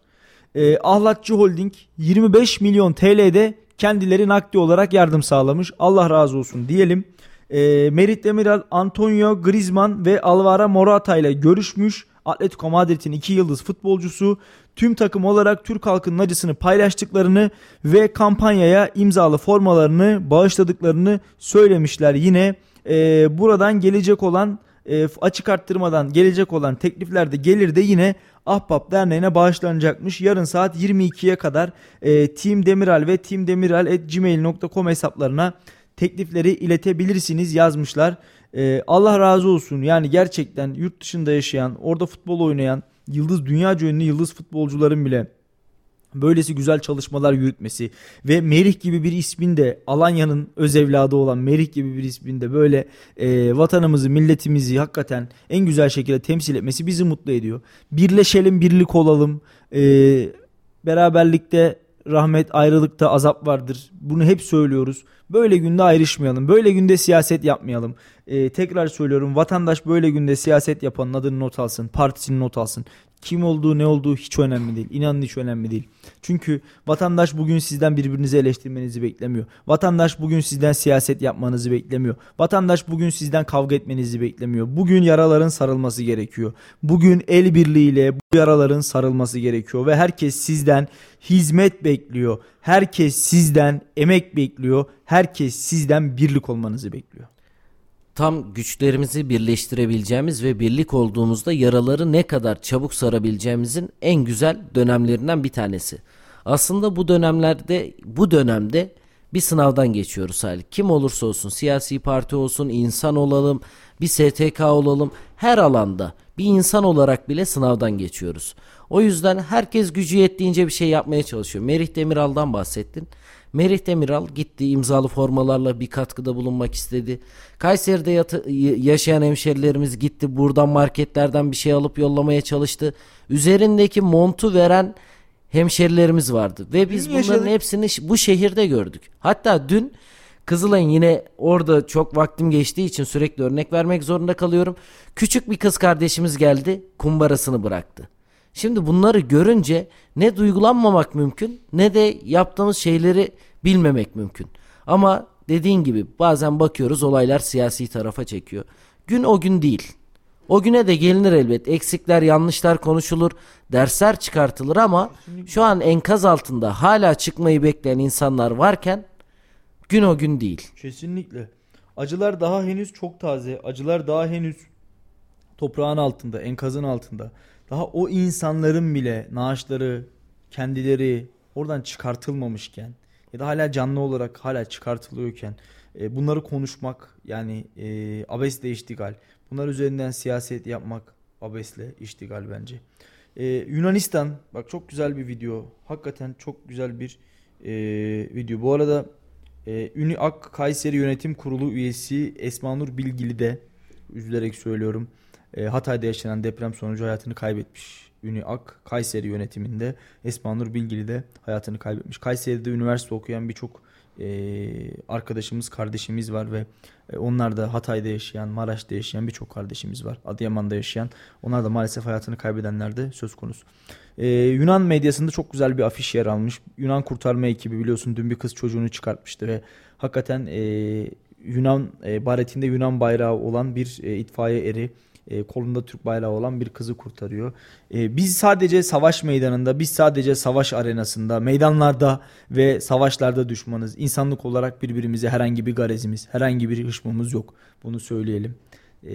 E, Ahlatçı Holding 25 milyon TL'de kendileri nakdi olarak yardım sağlamış. Allah razı olsun diyelim. E, Merit Demiral, Antonio Griezmann ve Alvaro Morata ile görüşmüş. Atletico Madrid'in iki yıldız futbolcusu tüm takım olarak Türk halkının acısını paylaştıklarını ve kampanyaya imzalı formalarını bağışladıklarını söylemişler. Yine e, buradan gelecek olan e, açık arttırmadan gelecek olan tekliflerde gelir de yine Ahbap Derneği'ne bağışlanacakmış. Yarın saat 22'ye kadar e, Team Demiral ve teamdemiral.gmail.com hesaplarına teklifleri iletebilirsiniz yazmışlar. E, Allah razı olsun yani gerçekten yurt dışında yaşayan orada futbol oynayan yıldız dünya ünlü yıldız futbolcuların bile böylesi güzel çalışmalar yürütmesi ve Merih gibi bir ismin de Alanya'nın öz evladı olan Merih gibi bir ismin de böyle e, vatanımızı, milletimizi hakikaten en güzel şekilde temsil etmesi bizi mutlu ediyor. Birleşelim, birlik olalım. E, beraberlikte rahmet, ayrılıkta azap vardır. Bunu hep söylüyoruz. Böyle günde ayrışmayalım. Böyle günde siyaset yapmayalım. Ee, tekrar söylüyorum vatandaş böyle günde siyaset yapanın adını not alsın. Partisini not alsın. Kim olduğu ne olduğu hiç önemli değil. İnanın hiç önemli değil. Çünkü vatandaş bugün sizden birbirinizi eleştirmenizi beklemiyor. Vatandaş bugün sizden siyaset yapmanızı beklemiyor. Vatandaş bugün sizden kavga etmenizi beklemiyor. Bugün yaraların sarılması gerekiyor. Bugün el birliğiyle bu yaraların sarılması gerekiyor ve herkes sizden hizmet bekliyor. Herkes sizden emek bekliyor. Herkes sizden birlik olmanızı bekliyor tam güçlerimizi birleştirebileceğimiz ve birlik olduğumuzda yaraları ne kadar çabuk sarabileceğimizin en güzel dönemlerinden bir tanesi. Aslında bu dönemlerde bu dönemde bir sınavdan geçiyoruz hali. Kim olursa olsun siyasi parti olsun insan olalım bir STK olalım her alanda bir insan olarak bile sınavdan geçiyoruz. O yüzden herkes gücü yettiğince bir şey yapmaya çalışıyor. Merih Demiral'dan bahsettin. Merih Demiral gitti imzalı formalarla bir katkıda bulunmak istedi. Kayseri'de yatı, yaşayan hemşerilerimiz gitti buradan marketlerden bir şey alıp yollamaya çalıştı. Üzerindeki montu veren hemşerilerimiz vardı ve biz bunların yaşadık. hepsini bu şehirde gördük. Hatta dün Kızılay'ın yine orada çok vaktim geçtiği için sürekli örnek vermek zorunda kalıyorum. Küçük bir kız kardeşimiz geldi kumbarasını bıraktı. Şimdi bunları görünce ne duygulanmamak mümkün ne de yaptığımız şeyleri bilmemek mümkün. Ama dediğin gibi bazen bakıyoruz olaylar siyasi tarafa çekiyor. Gün o gün değil. O güne de gelinir elbet. Eksikler, yanlışlar konuşulur, dersler çıkartılır ama şu an enkaz altında hala çıkmayı bekleyen insanlar varken gün o gün değil. Kesinlikle. Acılar daha henüz çok taze. Acılar daha henüz toprağın altında, enkazın altında daha o insanların bile naaşları, kendileri oradan çıkartılmamışken ya da hala canlı olarak hala çıkartılıyorken e, bunları konuşmak yani e, abesle iştigal. Bunlar üzerinden siyaset yapmak abesle iştigal bence. E, Yunanistan bak çok güzel bir video. Hakikaten çok güzel bir e, video. Bu arada e, Üniak Kayseri Yönetim Kurulu üyesi Esmanur Bilgili de üzülerek söylüyorum e, Hatay'da yaşanan deprem sonucu hayatını kaybetmiş. Üni Ak Kayseri yönetiminde Esmanur Bilgili de hayatını kaybetmiş. Kayseri'de üniversite okuyan birçok e, arkadaşımız, kardeşimiz var ve e, onlar da Hatay'da yaşayan, Maraş'ta yaşayan birçok kardeşimiz var. Adıyaman'da yaşayan. Onlar da maalesef hayatını kaybedenler de söz konusu. E, Yunan medyasında çok güzel bir afiş yer almış. Yunan kurtarma ekibi biliyorsun dün bir kız çocuğunu çıkartmıştı ve hakikaten e, Yunan e, baretinde Yunan bayrağı olan bir e, itfaiye eri e, kolunda Türk bayrağı olan bir kızı kurtarıyor. E, biz sadece savaş meydanında, biz sadece savaş arenasında, meydanlarda ve savaşlarda düşmanız. İnsanlık olarak birbirimize herhangi bir garezimiz, herhangi bir hışmımız yok. Bunu söyleyelim. Ee,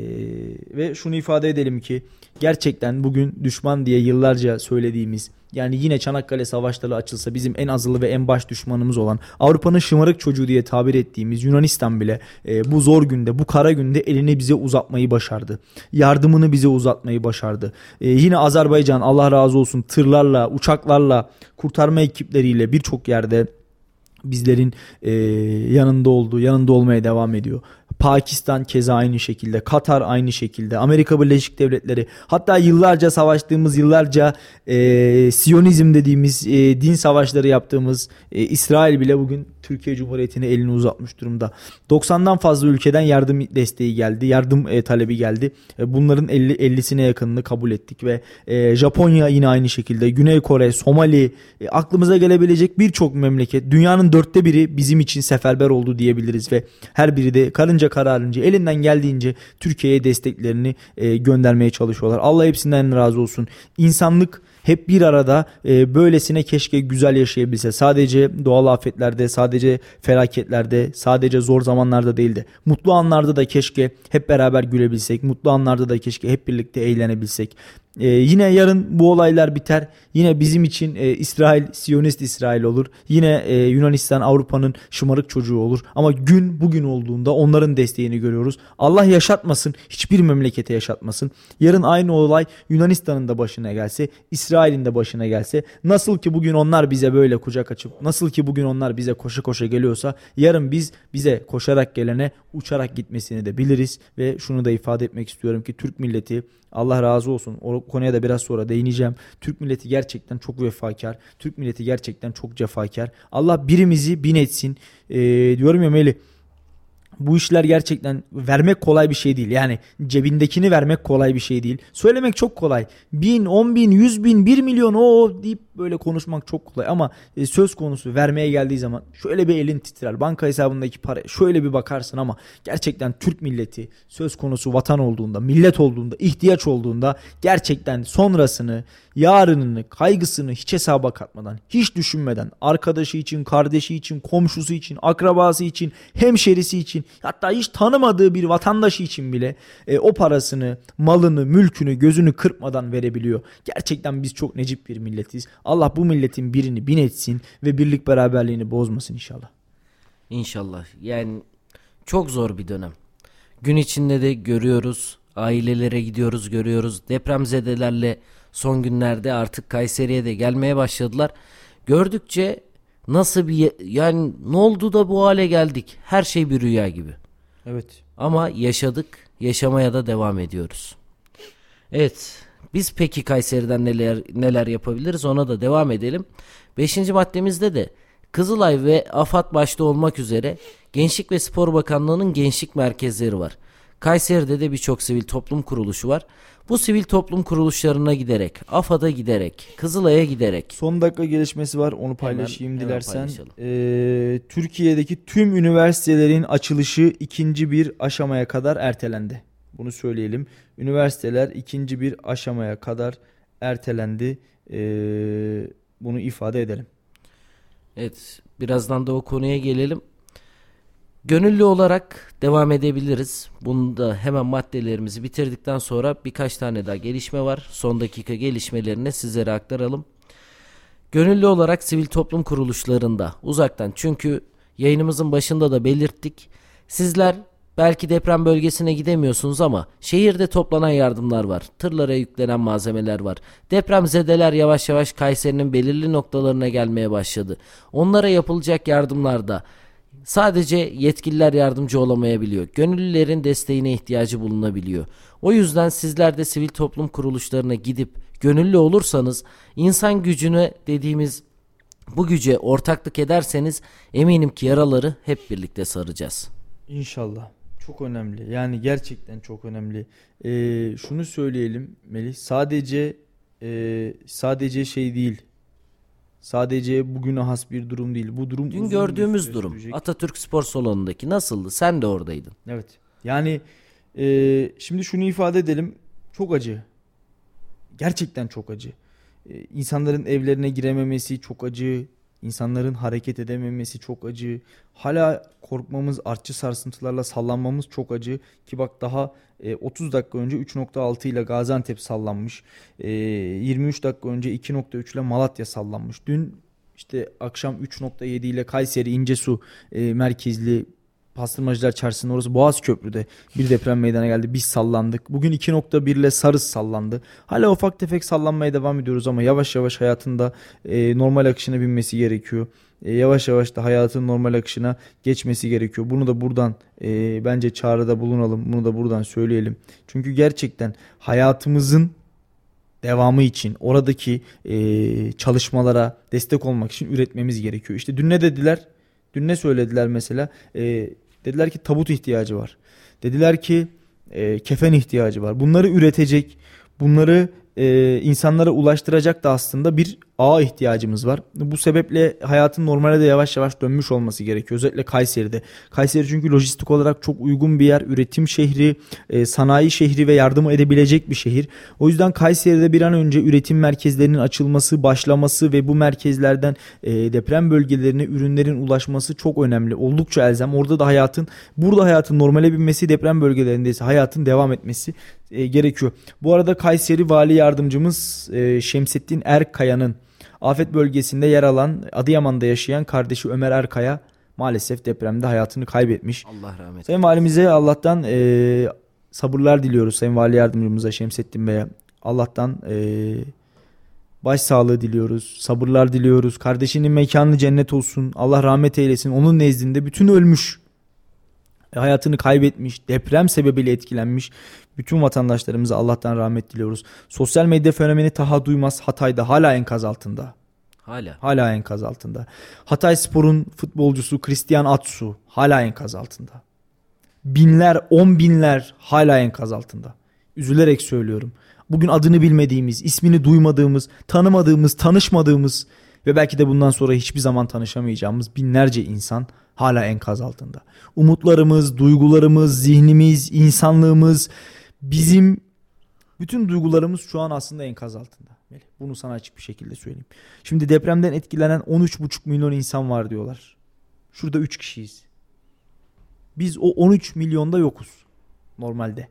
ve şunu ifade edelim ki gerçekten bugün düşman diye yıllarca söylediğimiz yani yine Çanakkale savaşları açılsa bizim en azılı ve en baş düşmanımız olan Avrupa'nın şımarık çocuğu diye tabir ettiğimiz Yunanistan bile e, bu zor günde bu kara günde elini bize uzatmayı başardı. Yardımını bize uzatmayı başardı. E, yine Azerbaycan Allah razı olsun tırlarla uçaklarla kurtarma ekipleriyle birçok yerde bizlerin e, yanında olduğu, yanında olmaya devam ediyor. Pakistan keza aynı şekilde, Katar aynı şekilde, Amerika Birleşik Devletleri hatta yıllarca savaştığımız, yıllarca e, Siyonizm dediğimiz e, din savaşları yaptığımız e, İsrail bile bugün Türkiye Cumhuriyeti'ne elini uzatmış durumda. 90'dan fazla ülkeden yardım desteği geldi, yardım e, talebi geldi. E, bunların 50 50'sine yakınını kabul ettik ve e, Japonya yine aynı şekilde, Güney Kore, Somali, e, aklımıza gelebilecek birçok memleket, dünyanın dörtte biri bizim için seferber oldu diyebiliriz ve her biri de karınca kararınca elinden geldiğince Türkiye'ye desteklerini e, göndermeye çalışıyorlar. Allah hepsinden razı olsun. İnsanlık hep bir arada e, böylesine keşke güzel yaşayabilse. Sadece doğal afetlerde, sadece felaketlerde, sadece zor zamanlarda değil de mutlu anlarda da keşke hep beraber gülebilsek. Mutlu anlarda da keşke hep birlikte eğlenebilsek. E, yine yarın bu olaylar biter. Yine bizim için e, İsrail, Siyonist İsrail olur. Yine e, Yunanistan Avrupa'nın şımarık çocuğu olur. Ama gün bugün olduğunda onların desteğini görüyoruz. Allah yaşatmasın, hiçbir memlekete yaşatmasın. Yarın aynı olay Yunanistan'ın da başına gelse, İsrail'in de başına gelse, nasıl ki bugün onlar bize böyle kucak açıp, nasıl ki bugün onlar bize koşa koşa geliyorsa, yarın biz bize koşarak gelene uçarak gitmesini de biliriz ve şunu da ifade etmek istiyorum ki Türk milleti Allah razı olsun. O konuya da biraz sonra değineceğim. Türk milleti gerçekten çok vefakar. Türk milleti gerçekten çok cefakar. Allah birimizi bin etsin. Ee, diyorum ya Melih bu işler gerçekten vermek kolay bir şey değil. Yani cebindekini vermek kolay bir şey değil. Söylemek çok kolay. Bin, on bin, yüz bin, bir milyon o deyip böyle konuşmak çok kolay. Ama e, söz konusu vermeye geldiği zaman şöyle bir elin titrer. Banka hesabındaki para şöyle bir bakarsın ama gerçekten Türk milleti söz konusu vatan olduğunda, millet olduğunda, ihtiyaç olduğunda gerçekten sonrasını, yarınını, kaygısını hiç hesaba katmadan, hiç düşünmeden, arkadaşı için, kardeşi için, komşusu için, akrabası için, hemşerisi için, hatta hiç tanımadığı bir vatandaşı için bile e, o parasını, malını, mülkünü, gözünü kırpmadan verebiliyor. Gerçekten biz çok necip bir milletiz. Allah bu milletin birini bin etsin ve birlik beraberliğini bozmasın inşallah. İnşallah. Yani çok zor bir dönem. Gün içinde de görüyoruz. Ailelere gidiyoruz, görüyoruz. Depremzedelerle son günlerde artık Kayseri'ye de gelmeye başladılar. Gördükçe nasıl bir yani ne oldu da bu hale geldik? Her şey bir rüya gibi. Evet. Ama yaşadık, yaşamaya da devam ediyoruz. Evet, biz peki Kayseri'den neler neler yapabiliriz ona da devam edelim. Beşinci maddemizde de Kızılay ve AFAD başta olmak üzere Gençlik ve Spor Bakanlığı'nın gençlik merkezleri var. Kayseri'de de birçok sivil toplum kuruluşu var. Bu sivil toplum kuruluşlarına giderek, AFAD'a giderek, Kızılay'a giderek. Son dakika gelişmesi var onu paylaşayım hemen, dilersen. Hemen ee, Türkiye'deki tüm üniversitelerin açılışı ikinci bir aşamaya kadar ertelendi. Bunu söyleyelim. Üniversiteler ikinci bir aşamaya kadar ertelendi. Ee, bunu ifade edelim. Evet birazdan da o konuya gelelim. Gönüllü olarak devam edebiliriz. Bunu da hemen maddelerimizi bitirdikten sonra birkaç tane daha gelişme var. Son dakika gelişmelerini sizlere aktaralım. Gönüllü olarak sivil toplum kuruluşlarında uzaktan çünkü yayınımızın başında da belirttik. Sizler belki deprem bölgesine gidemiyorsunuz ama şehirde toplanan yardımlar var. Tırlara yüklenen malzemeler var. Deprem zedeler yavaş yavaş Kayseri'nin belirli noktalarına gelmeye başladı. Onlara yapılacak yardımlarda Sadece yetkililer yardımcı olamayabiliyor. Gönüllülerin desteğine ihtiyacı bulunabiliyor. O yüzden sizler de sivil toplum kuruluşlarına gidip gönüllü olursanız insan gücüne dediğimiz bu güce ortaklık ederseniz eminim ki yaraları hep birlikte saracağız. İnşallah. Çok önemli. Yani gerçekten çok önemli. Ee, şunu söyleyelim Melih. Sadece e, sadece şey değil Sadece bugüne has bir durum değil. Bu durum Dün gördüğümüz durum. Sürecek. Atatürk Spor Salonu'ndaki nasıldı? Sen de oradaydın. Evet. Yani e, şimdi şunu ifade edelim. Çok acı. Gerçekten çok acı. E, insanların evlerine girememesi çok acı. İnsanların hareket edememesi çok acı. Hala korkmamız, artçı sarsıntılarla sallanmamız çok acı. Ki bak daha e, 30 dakika önce 3.6 ile Gaziantep sallanmış. E, 23 dakika önce 2.3 ile Malatya sallanmış. Dün işte akşam 3.7 ile Kayseri İncesu e, merkezli Pastırmacılar Çarşısı'nın orası Boğaz Köprü'de bir deprem meydana geldi. Biz sallandık. Bugün 2.1 ile Sarız sallandı. Hala ufak tefek sallanmaya devam ediyoruz ama yavaş yavaş hayatında e, normal akışına binmesi gerekiyor. E, yavaş yavaş da hayatın normal akışına geçmesi gerekiyor. Bunu da buradan e, bence çağrıda bulunalım. Bunu da buradan söyleyelim. Çünkü gerçekten hayatımızın devamı için oradaki e, çalışmalara destek olmak için üretmemiz gerekiyor. İşte dün ne dediler? Dün ne söylediler mesela? E, Dediler ki tabut ihtiyacı var. Dediler ki e, kefen ihtiyacı var. Bunları üretecek, bunları e, insanlara ulaştıracak da aslında bir ağa ihtiyacımız var. Bu sebeple hayatın normale de yavaş yavaş dönmüş olması gerekiyor. Özellikle Kayseri'de. Kayseri çünkü lojistik olarak çok uygun bir yer. Üretim şehri, e, sanayi şehri ve yardım edebilecek bir şehir. O yüzden Kayseri'de bir an önce üretim merkezlerinin açılması, başlaması ve bu merkezlerden e, deprem bölgelerine ürünlerin ulaşması çok önemli. Oldukça elzem. Orada da hayatın, burada hayatın normale binmesi, deprem bölgelerindeyse hayatın devam etmesi e, gerekiyor. Bu arada Kayseri Vali Yardımcımız Şemsettin Erkaya'nın afet bölgesinde yer alan Adıyaman'da yaşayan kardeşi Ömer Erkaya maalesef depremde hayatını kaybetmiş. Allah rahmet eylesin. Sayın Valimize Allah'tan e, sabırlar diliyoruz. Sayın Vali Yardımcımıza Şemsettin Bey'e Allah'tan e, başsağlığı diliyoruz. Sabırlar diliyoruz. Kardeşinin mekanı cennet olsun. Allah rahmet eylesin. Onun nezdinde bütün ölmüş hayatını kaybetmiş, deprem sebebiyle etkilenmiş bütün vatandaşlarımıza Allah'tan rahmet diliyoruz. Sosyal medya fenomeni Taha Duymaz Hatay'da hala enkaz altında. Hala. Hala enkaz altında. Hatay Spor'un futbolcusu Christian Atsu hala enkaz altında. Binler, on binler hala enkaz altında. Üzülerek söylüyorum. Bugün adını bilmediğimiz, ismini duymadığımız, tanımadığımız, tanışmadığımız ve belki de bundan sonra hiçbir zaman tanışamayacağımız binlerce insan hala enkaz altında. Umutlarımız, duygularımız, zihnimiz, insanlığımız, bizim bütün duygularımız şu an aslında enkaz altında. Bunu sana açık bir şekilde söyleyeyim. Şimdi depremden etkilenen 13,5 milyon insan var diyorlar. Şurada 3 kişiyiz. Biz o 13 milyonda yokuz normalde.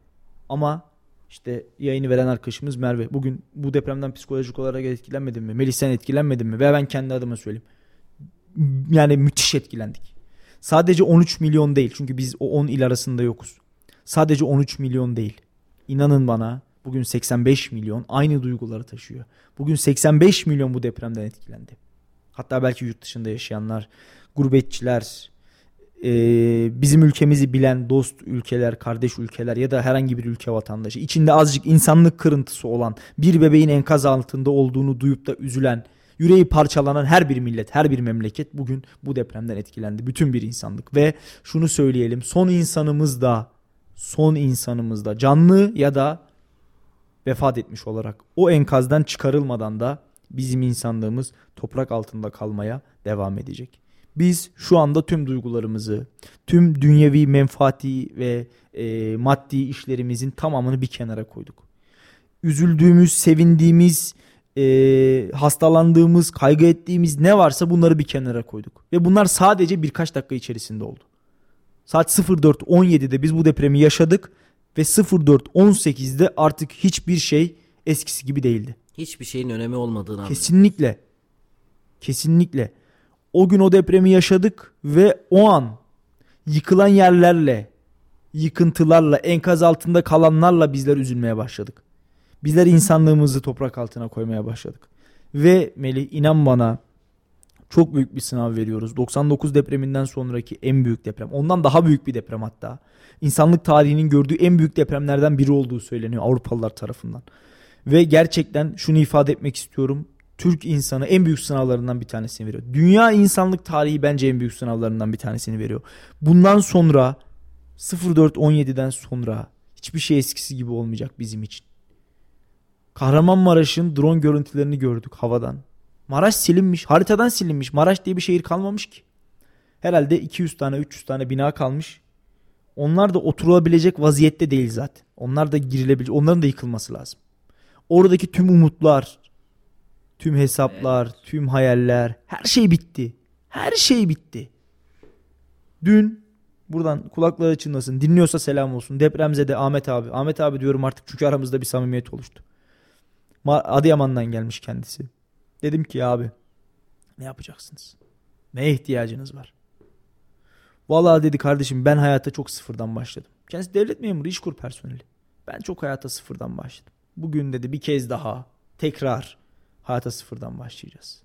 Ama işte yayını veren arkadaşımız Merve. Bugün bu depremden psikolojik olarak etkilenmedin mi? Melih sen etkilenmedin mi? Ve ben kendi adıma söyleyeyim. Yani müthiş etkilendik. Sadece 13 milyon değil. Çünkü biz o 10 il arasında yokuz. Sadece 13 milyon değil. İnanın bana bugün 85 milyon aynı duyguları taşıyor. Bugün 85 milyon bu depremden etkilendi. Hatta belki yurt dışında yaşayanlar, gurbetçiler, e, bizim ülkemizi bilen dost ülkeler, kardeş ülkeler ya da herhangi bir ülke vatandaşı, içinde azıcık insanlık kırıntısı olan, bir bebeğin enkaz altında olduğunu duyup da üzülen, yüreği parçalanan her bir millet, her bir memleket bugün bu depremden etkilendi. Bütün bir insanlık ve şunu söyleyelim, son insanımız da, son insanımız da canlı ya da vefat etmiş olarak o enkazdan çıkarılmadan da bizim insanlığımız toprak altında kalmaya devam edecek. Biz şu anda tüm duygularımızı, tüm dünyevi menfaati ve e, maddi işlerimizin tamamını bir kenara koyduk. Üzüldüğümüz, sevindiğimiz, e, hastalandığımız, kaygı ettiğimiz ne varsa bunları bir kenara koyduk. Ve bunlar sadece birkaç dakika içerisinde oldu. Saat 04.17'de biz bu depremi yaşadık ve 04.18'de artık hiçbir şey eskisi gibi değildi. Hiçbir şeyin önemi olmadığını anladım. Kesinlikle. Kesinlikle. O gün o depremi yaşadık ve o an yıkılan yerlerle, yıkıntılarla, enkaz altında kalanlarla bizler üzülmeye başladık. Bizler insanlığımızı toprak altına koymaya başladık. Ve Melih inan bana çok büyük bir sınav veriyoruz. 99 depreminden sonraki en büyük deprem. Ondan daha büyük bir deprem hatta. İnsanlık tarihinin gördüğü en büyük depremlerden biri olduğu söyleniyor Avrupalılar tarafından. Ve gerçekten şunu ifade etmek istiyorum. Türk insanı en büyük sınavlarından bir tanesini veriyor. Dünya insanlık tarihi bence en büyük sınavlarından bir tanesini veriyor. Bundan sonra 04-17'den sonra hiçbir şey eskisi gibi olmayacak bizim için. Kahramanmaraş'ın drone görüntülerini gördük havadan. Maraş silinmiş, haritadan silinmiş. Maraş diye bir şehir kalmamış ki. Herhalde 200 tane 300 tane bina kalmış. Onlar da oturulabilecek vaziyette değil zaten. Onlar da girilebilecek, onların da yıkılması lazım. Oradaki tüm umutlar, tüm hesaplar, tüm hayaller, her şey bitti. Her şey bitti. Dün buradan kulakları çınlasın, dinliyorsa selam olsun. Depremzede Ahmet abi. Ahmet abi diyorum artık çünkü aramızda bir samimiyet oluştu. Ma- Adıyaman'dan gelmiş kendisi. Dedim ki abi ne yapacaksınız? Neye ihtiyacınız var? Vallahi dedi kardeşim ben hayata çok sıfırdan başladım. Kendisi devlet memuru, işkur personeli. Ben çok hayata sıfırdan başladım. Bugün dedi bir kez daha tekrar hayata sıfırdan başlayacağız.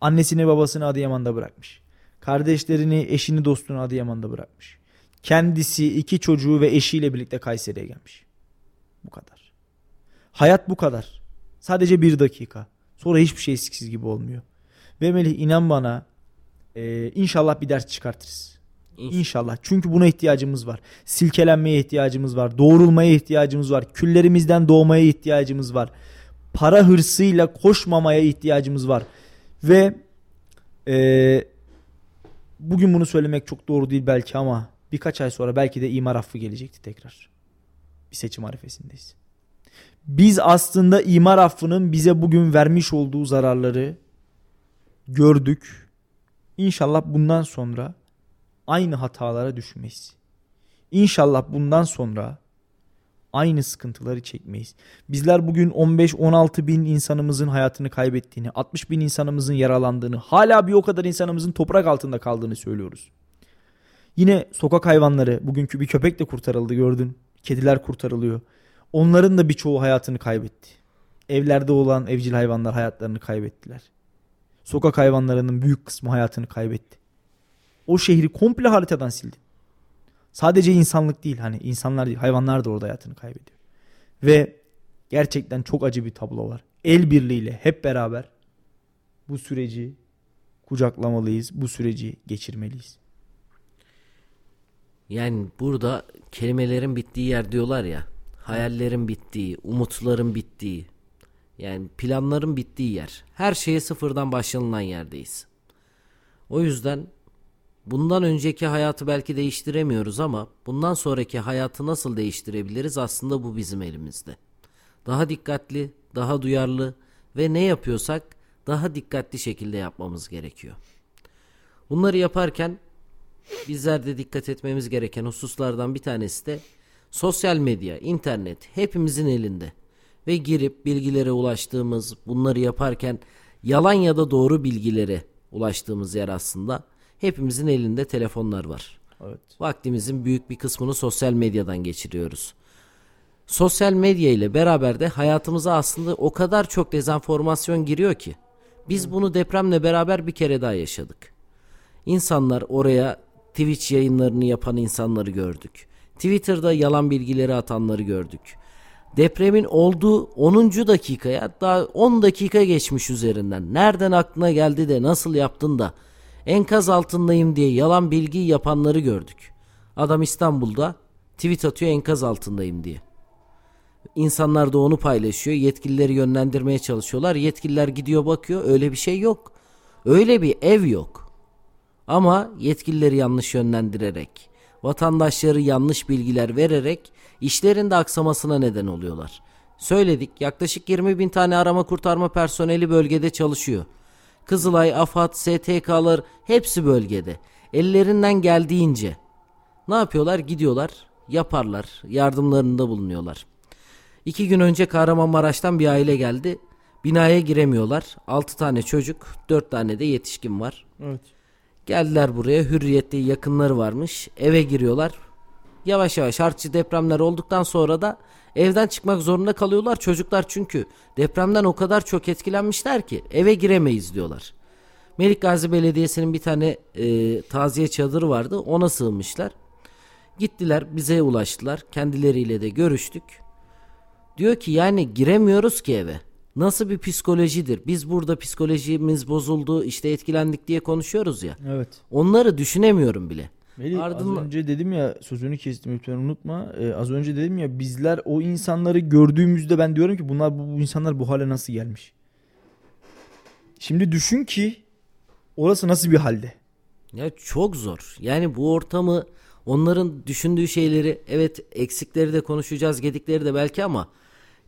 Annesini babasını Adıyaman'da bırakmış. Kardeşlerini, eşini, dostunu Adıyaman'da bırakmış. Kendisi iki çocuğu ve eşiyle birlikte Kayseri'ye gelmiş. Bu kadar. Hayat bu kadar. Sadece bir dakika. Sonra hiçbir şey eskisiz gibi olmuyor. Ve Melih inan bana e, inşallah bir ders çıkartırız. İnşallah. İnşallah. Çünkü buna ihtiyacımız var. Silkelenmeye ihtiyacımız var. Doğrulmaya ihtiyacımız var. Küllerimizden doğmaya ihtiyacımız var. para hırsıyla koşmamaya ihtiyacımız var. Ve e, bugün bunu söylemek çok doğru değil belki ama birkaç ay sonra belki de imar affı gelecekti tekrar. Bir seçim arifesindeyiz. Biz aslında imar affının bize bugün vermiş olduğu zararları gördük. İnşallah bundan sonra aynı hatalara düşmeyiz. İnşallah bundan sonra aynı sıkıntıları çekmeyiz. Bizler bugün 15-16 bin insanımızın hayatını kaybettiğini, 60 bin insanımızın yaralandığını, hala bir o kadar insanımızın toprak altında kaldığını söylüyoruz. Yine sokak hayvanları, bugünkü bir köpek de kurtarıldı gördün. Kediler kurtarılıyor. Onların da birçoğu hayatını kaybetti. Evlerde olan evcil hayvanlar hayatlarını kaybettiler. Sokak hayvanlarının büyük kısmı hayatını kaybetti. O şehri komple haritadan sildi. Sadece insanlık değil hani insanlar değil hayvanlar da orada hayatını kaybediyor. Ve gerçekten çok acı bir tablo var. El birliğiyle hep beraber bu süreci kucaklamalıyız. Bu süreci geçirmeliyiz. Yani burada kelimelerin bittiği yer diyorlar ya. Hayallerin bittiği, umutların bittiği. Yani planların bittiği yer. Her şeye sıfırdan başlanılan yerdeyiz. O yüzden bundan önceki hayatı belki değiştiremiyoruz ama bundan sonraki hayatı nasıl değiştirebiliriz aslında bu bizim elimizde. Daha dikkatli, daha duyarlı ve ne yapıyorsak daha dikkatli şekilde yapmamız gerekiyor. Bunları yaparken bizler de dikkat etmemiz gereken hususlardan bir tanesi de sosyal medya, internet hepimizin elinde. Ve girip bilgilere ulaştığımız, bunları yaparken yalan ya da doğru bilgilere ulaştığımız yer aslında hepimizin elinde telefonlar var. Evet. Vaktimizin büyük bir kısmını sosyal medyadan geçiriyoruz. Sosyal medya ile beraber de hayatımıza aslında o kadar çok dezenformasyon giriyor ki. Biz bunu depremle beraber bir kere daha yaşadık. İnsanlar oraya Twitch yayınlarını yapan insanları gördük. Twitter'da yalan bilgileri atanları gördük. Depremin olduğu 10. dakikaya daha 10 dakika geçmiş üzerinden. Nereden aklına geldi de nasıl yaptın da enkaz altındayım diye yalan bilgi yapanları gördük. Adam İstanbul'da tweet atıyor enkaz altındayım diye. İnsanlar da onu paylaşıyor. Yetkilileri yönlendirmeye çalışıyorlar. Yetkililer gidiyor bakıyor. Öyle bir şey yok. Öyle bir ev yok. Ama yetkilileri yanlış yönlendirerek, vatandaşları yanlış bilgiler vererek işlerinde aksamasına neden oluyorlar. Söyledik yaklaşık 20 bin tane arama kurtarma personeli bölgede çalışıyor. Kızılay, AFAD, STK'lar hepsi bölgede. Ellerinden geldiğince. Ne yapıyorlar? Gidiyorlar, yaparlar, yardımlarında bulunuyorlar. İki gün önce Kahramanmaraş'tan bir aile geldi. Binaya giremiyorlar. Altı tane çocuk, dört tane de yetişkin var. Evet. Geldiler buraya. Hürriyette yakınları varmış. Eve giriyorlar. Yavaş yavaş harççı depremler olduktan sonra da evden çıkmak zorunda kalıyorlar. Çocuklar çünkü depremden o kadar çok etkilenmişler ki eve giremeyiz diyorlar. Melik Gazi Belediyesi'nin bir tane e, taziye çadırı vardı. Ona sığınmışlar. Gittiler bize ulaştılar. Kendileriyle de görüştük. Diyor ki yani giremiyoruz ki eve. Nasıl bir psikolojidir? Biz burada psikolojimiz bozuldu, işte etkilendik diye konuşuyoruz ya. Evet. Onları düşünemiyorum bile. Melih Ardından- az önce dedim ya sözünü kestim lütfen unutma. Ee, az önce dedim ya bizler o insanları gördüğümüzde ben diyorum ki bunlar bu, bu insanlar bu hale nasıl gelmiş? Şimdi düşün ki orası nasıl bir halde? Ya çok zor. Yani bu ortamı onların düşündüğü şeyleri evet eksikleri de konuşacağız, gedikleri de belki ama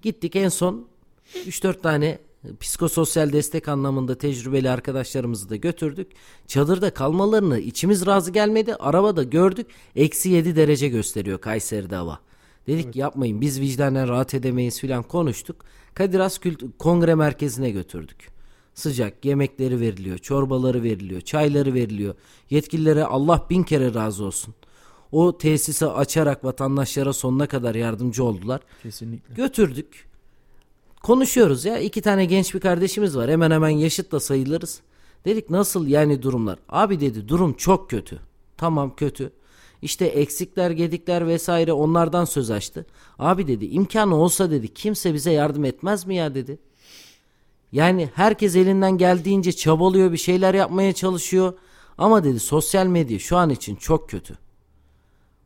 gittik en son 3-4 tane psikososyal destek anlamında tecrübeli arkadaşlarımızı da götürdük. Çadırda kalmalarını içimiz razı gelmedi. Arabada gördük. Eksi 7 derece gösteriyor Kayseri'de hava. Dedik yapmayın biz vicdanen rahat edemeyiz filan konuştuk. Kadir Has Kült- Kongre Merkezi'ne götürdük. Sıcak yemekleri veriliyor, çorbaları veriliyor, çayları veriliyor. Yetkililere Allah bin kere razı olsun. O tesisi açarak vatandaşlara sonuna kadar yardımcı oldular. Kesinlikle. Götürdük. Konuşuyoruz ya. iki tane genç bir kardeşimiz var. Hemen hemen yaşıt da sayılırız. Dedik nasıl yani durumlar? Abi dedi durum çok kötü. Tamam kötü. İşte eksikler, gedikler vesaire onlardan söz açtı. Abi dedi imkanı olsa dedi kimse bize yardım etmez mi ya dedi. Yani herkes elinden geldiğince çabalıyor bir şeyler yapmaya çalışıyor. Ama dedi sosyal medya şu an için çok kötü.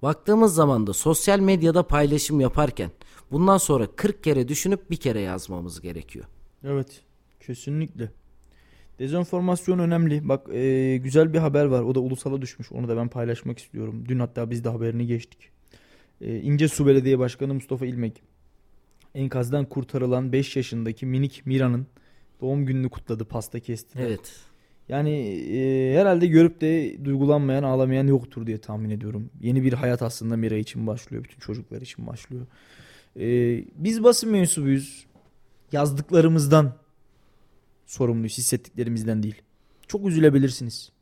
Baktığımız zaman da sosyal medyada paylaşım yaparken bundan sonra 40 kere düşünüp bir kere yazmamız gerekiyor. Evet. Kesinlikle. Dezenformasyon önemli. Bak e, güzel bir haber var. O da ulusala düşmüş. Onu da ben paylaşmak istiyorum. Dün hatta biz de haberini geçtik. E, İnce Su Belediye Başkanı Mustafa İlmek enkazdan kurtarılan 5 yaşındaki minik Mira'nın doğum gününü kutladı. Pasta kesti. Evet. Yani e, herhalde görüp de duygulanmayan, ağlamayan yoktur diye tahmin ediyorum. Yeni bir hayat aslında Mira için başlıyor. Bütün çocuklar için başlıyor. E, biz basın mensubuyuz. Yazdıklarımızdan sorumluyuz. Hissettiklerimizden değil. Çok üzülebilirsiniz.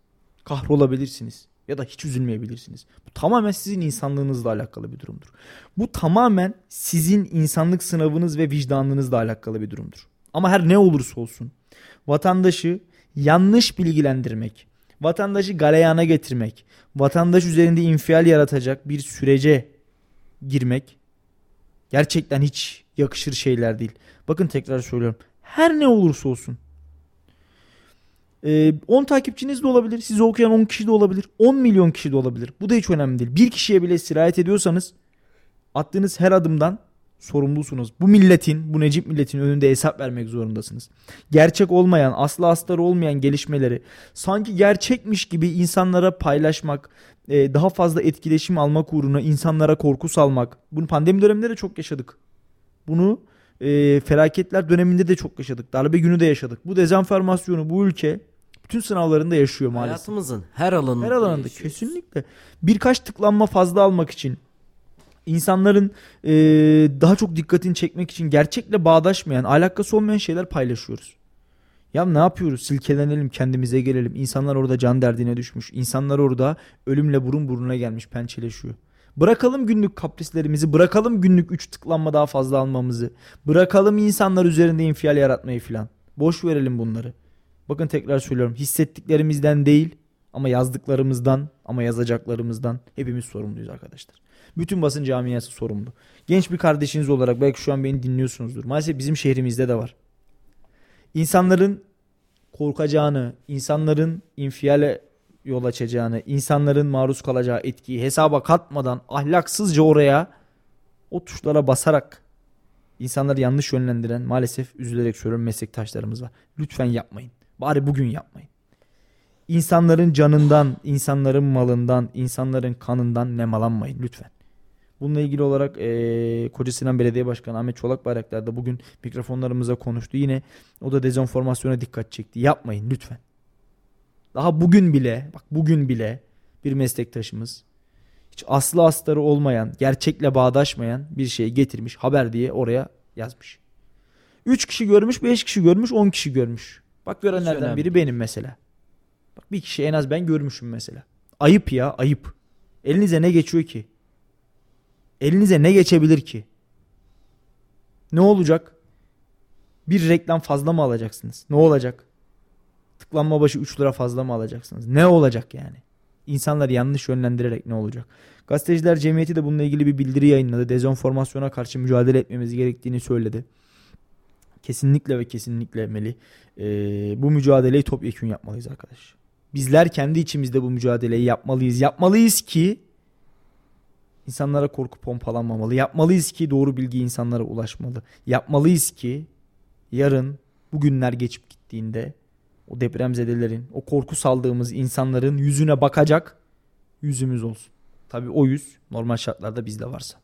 Kahrolabilirsiniz. Ya da hiç üzülmeyebilirsiniz. Bu tamamen sizin insanlığınızla alakalı bir durumdur. Bu tamamen sizin insanlık sınavınız ve vicdanınızla alakalı bir durumdur. Ama her ne olursa olsun vatandaşı yanlış bilgilendirmek, vatandaşı galeyana getirmek, vatandaş üzerinde infial yaratacak bir sürece girmek gerçekten hiç yakışır şeyler değil. Bakın tekrar söylüyorum. Her ne olursa olsun. Ee, 10 takipçiniz de olabilir. Sizi okuyan 10 kişi de olabilir. 10 milyon kişi de olabilir. Bu da hiç önemli değil. Bir kişiye bile sirayet ediyorsanız attığınız her adımdan sorumlusunuz. Bu milletin, bu Necip milletin önünde hesap vermek zorundasınız. Gerçek olmayan, aslı astarı olmayan gelişmeleri sanki gerçekmiş gibi insanlara paylaşmak, e, daha fazla etkileşim almak uğruna insanlara korku salmak. Bunu pandemi döneminde de çok yaşadık. Bunu e, felaketler döneminde de çok yaşadık. Darbe günü de yaşadık. Bu dezenformasyonu bu ülke bütün sınavlarında yaşıyor maalesef. Hayatımızın her alanında. Her alanında yaşıyoruz. kesinlikle. Birkaç tıklanma fazla almak için insanların e, daha çok dikkatini çekmek için gerçekle bağdaşmayan, alakası olmayan şeyler paylaşıyoruz. Ya ne yapıyoruz? Silkelenelim, kendimize gelelim. İnsanlar orada can derdine düşmüş. İnsanlar orada ölümle burun buruna gelmiş, pençeleşiyor. Bırakalım günlük kaprislerimizi, bırakalım günlük 3 tıklanma daha fazla almamızı. Bırakalım insanlar üzerinde infial yaratmayı filan. Boş verelim bunları. Bakın tekrar söylüyorum. Hissettiklerimizden değil ama yazdıklarımızdan ama yazacaklarımızdan hepimiz sorumluyuz arkadaşlar. Bütün basın camiası sorumlu. Genç bir kardeşiniz olarak belki şu an beni dinliyorsunuzdur. Maalesef bizim şehrimizde de var. İnsanların korkacağını, insanların infiale yol açacağını, insanların maruz kalacağı etkiyi hesaba katmadan ahlaksızca oraya o tuşlara basarak insanları yanlış yönlendiren maalesef üzülerek söylüyorum meslektaşlarımız var. Lütfen yapmayın. Bari bugün yapmayın. İnsanların canından, insanların malından, insanların kanından nemalanmayın lütfen. Bununla ilgili olarak eee Koca Sinan Belediye Başkanı Ahmet Çolak Bayraktar da bugün mikrofonlarımıza konuştu. Yine o da dezenformasyona dikkat çekti. Yapmayın lütfen. Daha bugün bile, bak bugün bile bir meslektaşımız hiç aslı astarı olmayan, gerçekle bağdaşmayan bir şey getirmiş haber diye oraya yazmış. 3 kişi görmüş, 5 kişi görmüş, 10 kişi görmüş. Bak görenlerden biri benim mesela. Bak bir kişi en az ben görmüşüm mesela. Ayıp ya, ayıp. Elinize ne geçiyor ki? Elinize ne geçebilir ki? Ne olacak? Bir reklam fazla mı alacaksınız? Ne olacak? Tıklanma başı 3 lira fazla mı alacaksınız? Ne olacak yani? İnsanları yanlış yönlendirerek ne olacak? Gazeteciler Cemiyeti de bununla ilgili bir bildiri yayınladı. Dezenformasyona karşı mücadele etmemiz gerektiğini söyledi. Kesinlikle ve kesinlikle Melih e, bu mücadeleyi topyekun yapmalıyız arkadaş. Bizler kendi içimizde bu mücadeleyi yapmalıyız. Yapmalıyız ki insanlara korku pompalanmamalı. Yapmalıyız ki doğru bilgi insanlara ulaşmalı. Yapmalıyız ki yarın bugünler geçip gittiğinde o depremzedelerin, o korku saldığımız insanların yüzüne bakacak yüzümüz olsun. Tabii o yüz normal şartlarda bizde varsa.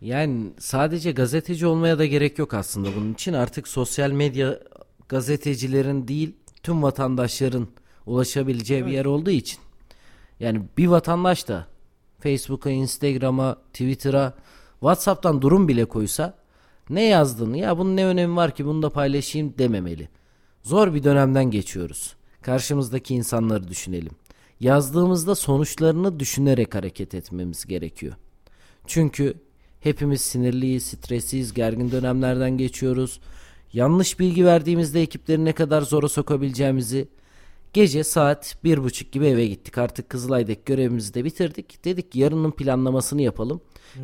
Yani sadece gazeteci olmaya da gerek yok aslında bunun için. Artık sosyal medya gazetecilerin değil tüm vatandaşların ulaşabileceği bir yer olduğu için. Yani bir vatandaş da Facebook'a, Instagram'a, Twitter'a, WhatsApp'tan durum bile koysa ne yazdığını ya bunun ne önemi var ki bunu da paylaşayım dememeli. Zor bir dönemden geçiyoruz. Karşımızdaki insanları düşünelim. Yazdığımızda sonuçlarını düşünerek hareket etmemiz gerekiyor. Çünkü hepimiz sinirliyiz, stresiyiz, gergin dönemlerden geçiyoruz. Yanlış bilgi verdiğimizde ekipleri ne kadar zora sokabileceğimizi Gece saat bir buçuk gibi eve gittik. Artık Kızılay'daki görevimizi de bitirdik. Dedik ki yarının planlamasını yapalım.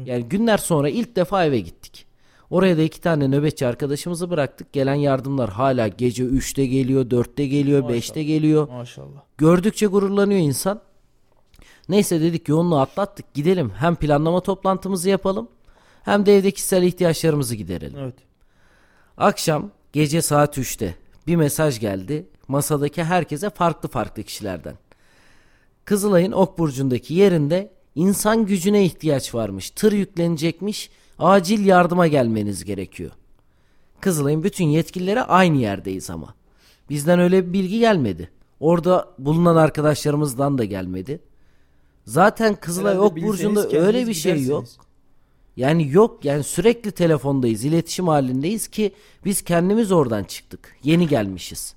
Yani günler sonra ilk defa eve gittik. Oraya da iki tane nöbetçi arkadaşımızı bıraktık. Gelen yardımlar hala gece 3'te geliyor, 4'te geliyor, Maşallah. 5'te geliyor. Maşallah. Gördükçe gururlanıyor insan. Neyse dedik yoğunluğu atlattık gidelim hem planlama toplantımızı yapalım hem de evde kişisel ihtiyaçlarımızı giderelim. Evet. Akşam gece saat 3'te bir mesaj geldi masadaki herkese farklı farklı kişilerden. Kızılay'ın Ok Burcu'ndaki yerinde insan gücüne ihtiyaç varmış. Tır yüklenecekmiş. Acil yardıma gelmeniz gerekiyor. Kızılay'ın bütün yetkilileri aynı yerdeyiz ama. Bizden öyle bir bilgi gelmedi. Orada bulunan arkadaşlarımızdan da gelmedi. Zaten Kızılay Herhalde Ok Burcu'nda öyle bir şey yok. Yani yok yani sürekli telefondayız, iletişim halindeyiz ki biz kendimiz oradan çıktık. Yeni gelmişiz.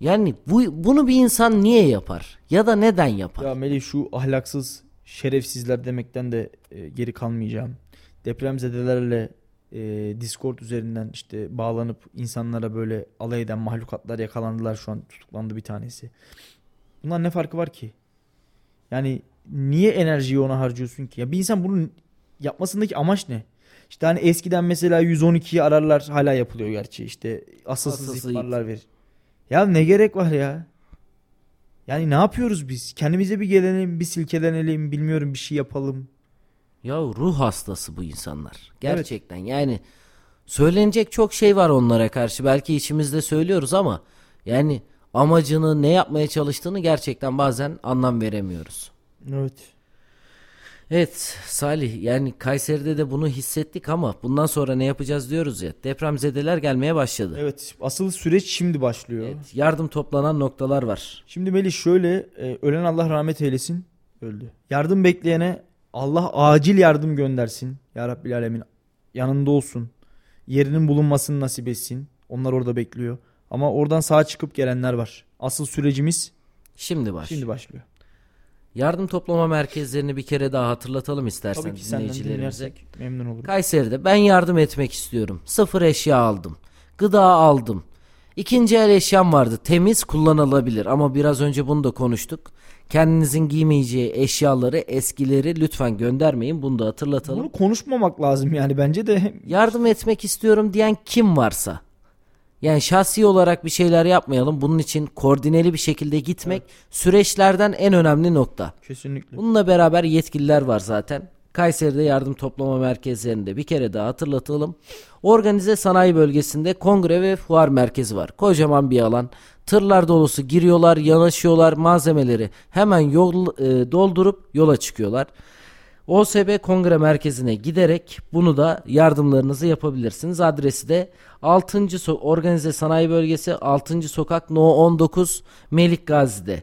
Yani bu bunu bir insan niye yapar ya da neden yapar? Ya Melih şu ahlaksız şerefsizler demekten de e, geri kalmayacağım. Depremzedelerle e, Discord üzerinden işte bağlanıp insanlara böyle alay eden mahlukatlar yakalandılar şu an tutuklandı bir tanesi. Bunlar ne farkı var ki? Yani niye enerjiyi ona harcıyorsun ki? Ya bir insan bunun yapmasındaki amaç ne? İşte hani eskiden mesela 112'yi ararlar hala yapılıyor gerçi işte asılsız Asılsız ihbarlar verir. Ya ne gerek var ya? Yani ne yapıyoruz biz? Kendimize bir gelelim, bir silkelenelim, bilmiyorum bir şey yapalım. Ya ruh hastası bu insanlar. Gerçekten yani söylenecek çok şey var onlara karşı. Belki içimizde söylüyoruz ama yani amacını ne yapmaya çalıştığını gerçekten bazen anlam veremiyoruz. Evet. Evet Salih yani Kayseri'de de bunu hissettik ama bundan sonra ne yapacağız diyoruz ya. Depremzedeler gelmeye başladı. Evet, asıl süreç şimdi başlıyor. Evet, yardım toplanan noktalar var. Şimdi Melih şöyle, e, ölen Allah rahmet eylesin, öldü. Yardım bekleyene Allah acil yardım göndersin. Ya Rabbil Alemin yanında olsun. Yerinin bulunmasını nasip etsin. Onlar orada bekliyor. Ama oradan sağ çıkıp gelenler var. Asıl sürecimiz Şimdi baş. şimdi başlıyor. Yardım toplama merkezlerini bir kere daha hatırlatalım istersen Tabii ki dinleyicilerimize. memnun olurum. Kayseri'de ben yardım etmek istiyorum. Sıfır eşya aldım. Gıda aldım. İkinci el eşyam vardı. Temiz kullanılabilir ama biraz önce bunu da konuştuk. Kendinizin giymeyeceği eşyaları, eskileri lütfen göndermeyin. Bunu da hatırlatalım. Bunu konuşmamak lazım yani bence de. Yardım etmek istiyorum diyen kim varsa. Yani şahsi olarak bir şeyler yapmayalım. Bunun için koordineli bir şekilde gitmek süreçlerden en önemli nokta. Kesinlikle. Bununla beraber yetkililer var zaten. Kayseri'de yardım toplama merkezlerinde bir kere daha hatırlatalım. Organize sanayi bölgesinde kongre ve fuar merkezi var. Kocaman bir alan. Tırlar dolusu giriyorlar, yanaşıyorlar, malzemeleri hemen yol e, doldurup yola çıkıyorlar. OSB Kongre Merkezi'ne giderek bunu da yardımlarınızı yapabilirsiniz. Adresi de 6. So- Organize Sanayi Bölgesi 6. Sokak No 19 Melik Gazi'de.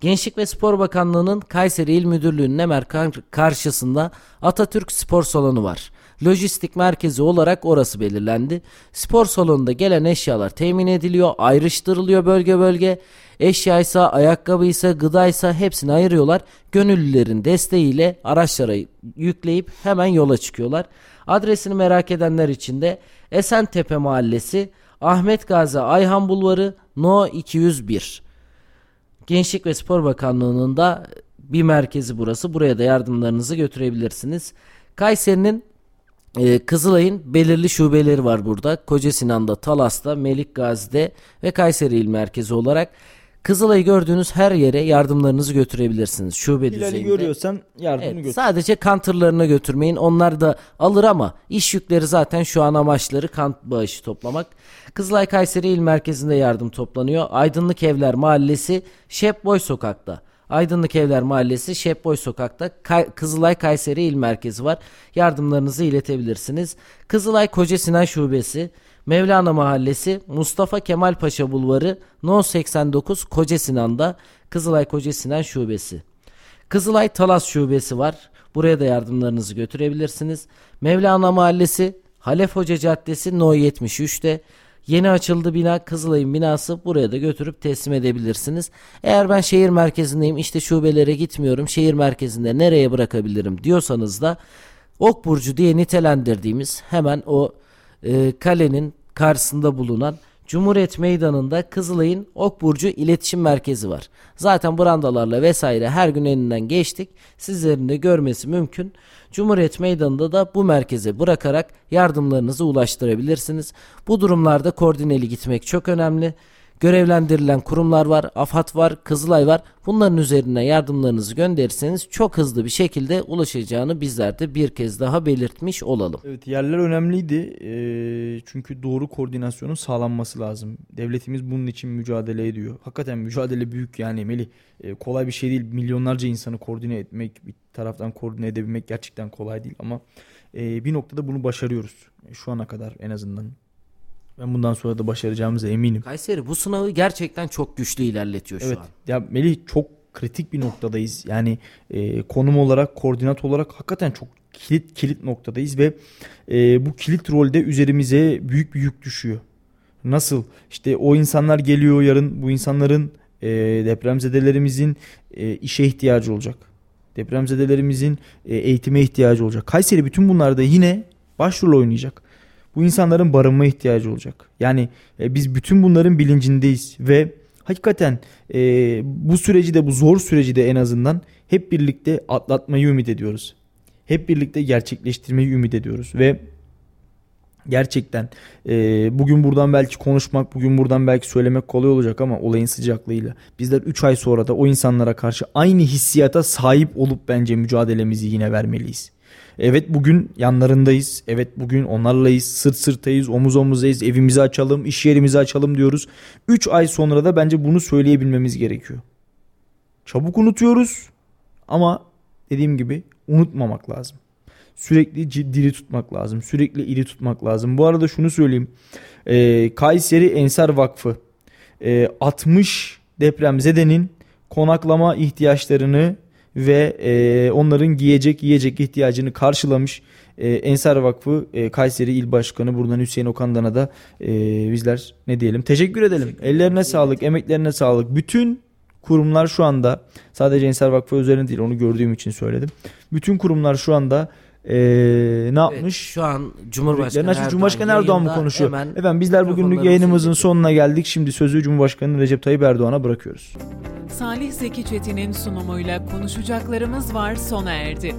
Gençlik ve Spor Bakanlığı'nın Kayseri İl Müdürlüğü'nün hemen kar- karşısında Atatürk Spor Salonu var. Lojistik merkezi olarak orası belirlendi. Spor salonunda gelen eşyalar temin ediliyor, ayrıştırılıyor bölge bölge. Eşyaysa, ayakkabıysa, gıdaysa hepsini ayırıyorlar. Gönüllülerin desteğiyle araçlara yükleyip hemen yola çıkıyorlar. Adresini merak edenler için de Esentepe Mahallesi, Ahmet Gazi Ayhan Bulvarı, No 201. Gençlik ve Spor Bakanlığı'nın da bir merkezi burası. Buraya da yardımlarınızı götürebilirsiniz. Kayseri'nin e, Kızılay'ın belirli şubeleri var burada. Koca Sinan'da, Talas'ta, Melik Gazi'de ve Kayseri İl Merkezi olarak. Kızılay'ı gördüğünüz her yere yardımlarınızı götürebilirsiniz. Şube Hilal'i düzeyinde. görüyorsan yardımını Evet, götür. sadece kan tırlarına götürmeyin. Onlar da alır ama iş yükleri zaten şu an amaçları kan bağışı toplamak. Kızılay Kayseri İl Merkezi'nde yardım toplanıyor. Aydınlık Evler Mahallesi Şepboy Sokak'ta. Aydınlık Evler Mahallesi Şepboy Sokak'ta Kay- Kızılay Kayseri İl Merkezi var. Yardımlarınızı iletebilirsiniz. Kızılay Koca Sinan Şubesi Mevlana Mahallesi Mustafa Kemal Paşa Bulvarı No 89 Koca Sinan'da Kızılay Koca Sinan Şubesi. Kızılay Talas Şubesi var. Buraya da yardımlarınızı götürebilirsiniz. Mevlana Mahallesi Halef Hoca Caddesi No 73'te. Yeni açıldı bina Kızılay'ın binası buraya da götürüp teslim edebilirsiniz. Eğer ben şehir merkezindeyim işte şubelere gitmiyorum şehir merkezinde nereye bırakabilirim diyorsanız da Okburcu diye nitelendirdiğimiz hemen o e, kalenin karşısında bulunan Cumhuriyet Meydanı'nda Kızılay'ın Okburcu İletişim Merkezi var. Zaten brandalarla vesaire her gün elinden geçtik. Sizlerin de görmesi mümkün. Cumhuriyet Meydanı'nda da bu merkeze bırakarak yardımlarınızı ulaştırabilirsiniz. Bu durumlarda koordineli gitmek çok önemli. Görevlendirilen kurumlar var, AFAD var, Kızılay var. Bunların üzerine yardımlarınızı gönderirseniz çok hızlı bir şekilde ulaşacağını bizler de bir kez daha belirtmiş olalım. Evet yerler önemliydi Ee, çünkü doğru koordinasyonun sağlanması lazım. Devletimiz bunun için mücadele ediyor. Hakikaten mücadele büyük yani Melih Ee, kolay bir şey değil. Milyonlarca insanı koordine etmek bir taraftan koordine edebilmek gerçekten kolay değil ama e, bir noktada bunu başarıyoruz. Şu ana kadar en azından. Ben bundan sonra da başaracağımıza eminim. Kayseri bu sınavı gerçekten çok güçlü ilerletiyor şu Evet. an. Ya Melih çok kritik bir noktadayız. Yani e, konum olarak, koordinat olarak hakikaten çok kilit kilit noktadayız ve e, bu kilit rolde üzerimize büyük bir yük düşüyor. Nasıl? İşte o insanlar geliyor yarın bu insanların e, depremzedelerimizin e, işe ihtiyacı olacak. Depremzedelerimizin e, eğitime ihtiyacı olacak. Kayseri bütün bunlarda yine başrol oynayacak. Bu insanların barınma ihtiyacı olacak. Yani e, biz bütün bunların bilincindeyiz ve hakikaten e, bu süreci de bu zor süreci de en azından hep birlikte atlatmayı ümit ediyoruz. Hep birlikte gerçekleştirmeyi ümit ediyoruz ve gerçekten e, bugün buradan belki konuşmak, bugün buradan belki söylemek kolay olacak ama olayın sıcaklığıyla bizler 3 ay sonra da o insanlara karşı aynı hissiyata sahip olup bence mücadelemizi yine vermeliyiz. Evet bugün yanlarındayız. Evet bugün onlarlayız. Sırt sırtayız, omuz omuzdayız. Evimizi açalım, iş yerimizi açalım diyoruz. 3 ay sonra da bence bunu söyleyebilmemiz gerekiyor. Çabuk unutuyoruz ama dediğim gibi unutmamak lazım. Sürekli diri tutmak lazım. Sürekli iri tutmak lazım. Bu arada şunu söyleyeyim. Ee, Kayseri Ensar Vakfı e, 60 depremzedenin konaklama ihtiyaçlarını ve e, onların giyecek yiyecek ihtiyacını karşılamış e, Ensar Vakfı e, Kayseri İl Başkanı buradan Hüseyin Okandan'a da e, bizler ne diyelim teşekkür edelim. Ellerine sağlık, emeklerine sağlık. Bütün kurumlar şu anda sadece Ensar Vakfı üzerine değil onu gördüğüm için söyledim. Bütün kurumlar şu anda e, ne Evet, yapmış? şu an Cumhurbaşkanı. Erdoğan, Cumhurbaşkanı Erdoğan mı konuşuyor? Efendim bizler bugünlük yayınımızın iletelim. sonuna geldik. Şimdi sözü Cumhurbaşkanı Recep Tayyip Erdoğan'a bırakıyoruz. Salih Zeki Çetin'in sunumuyla konuşacaklarımız var sona erdi.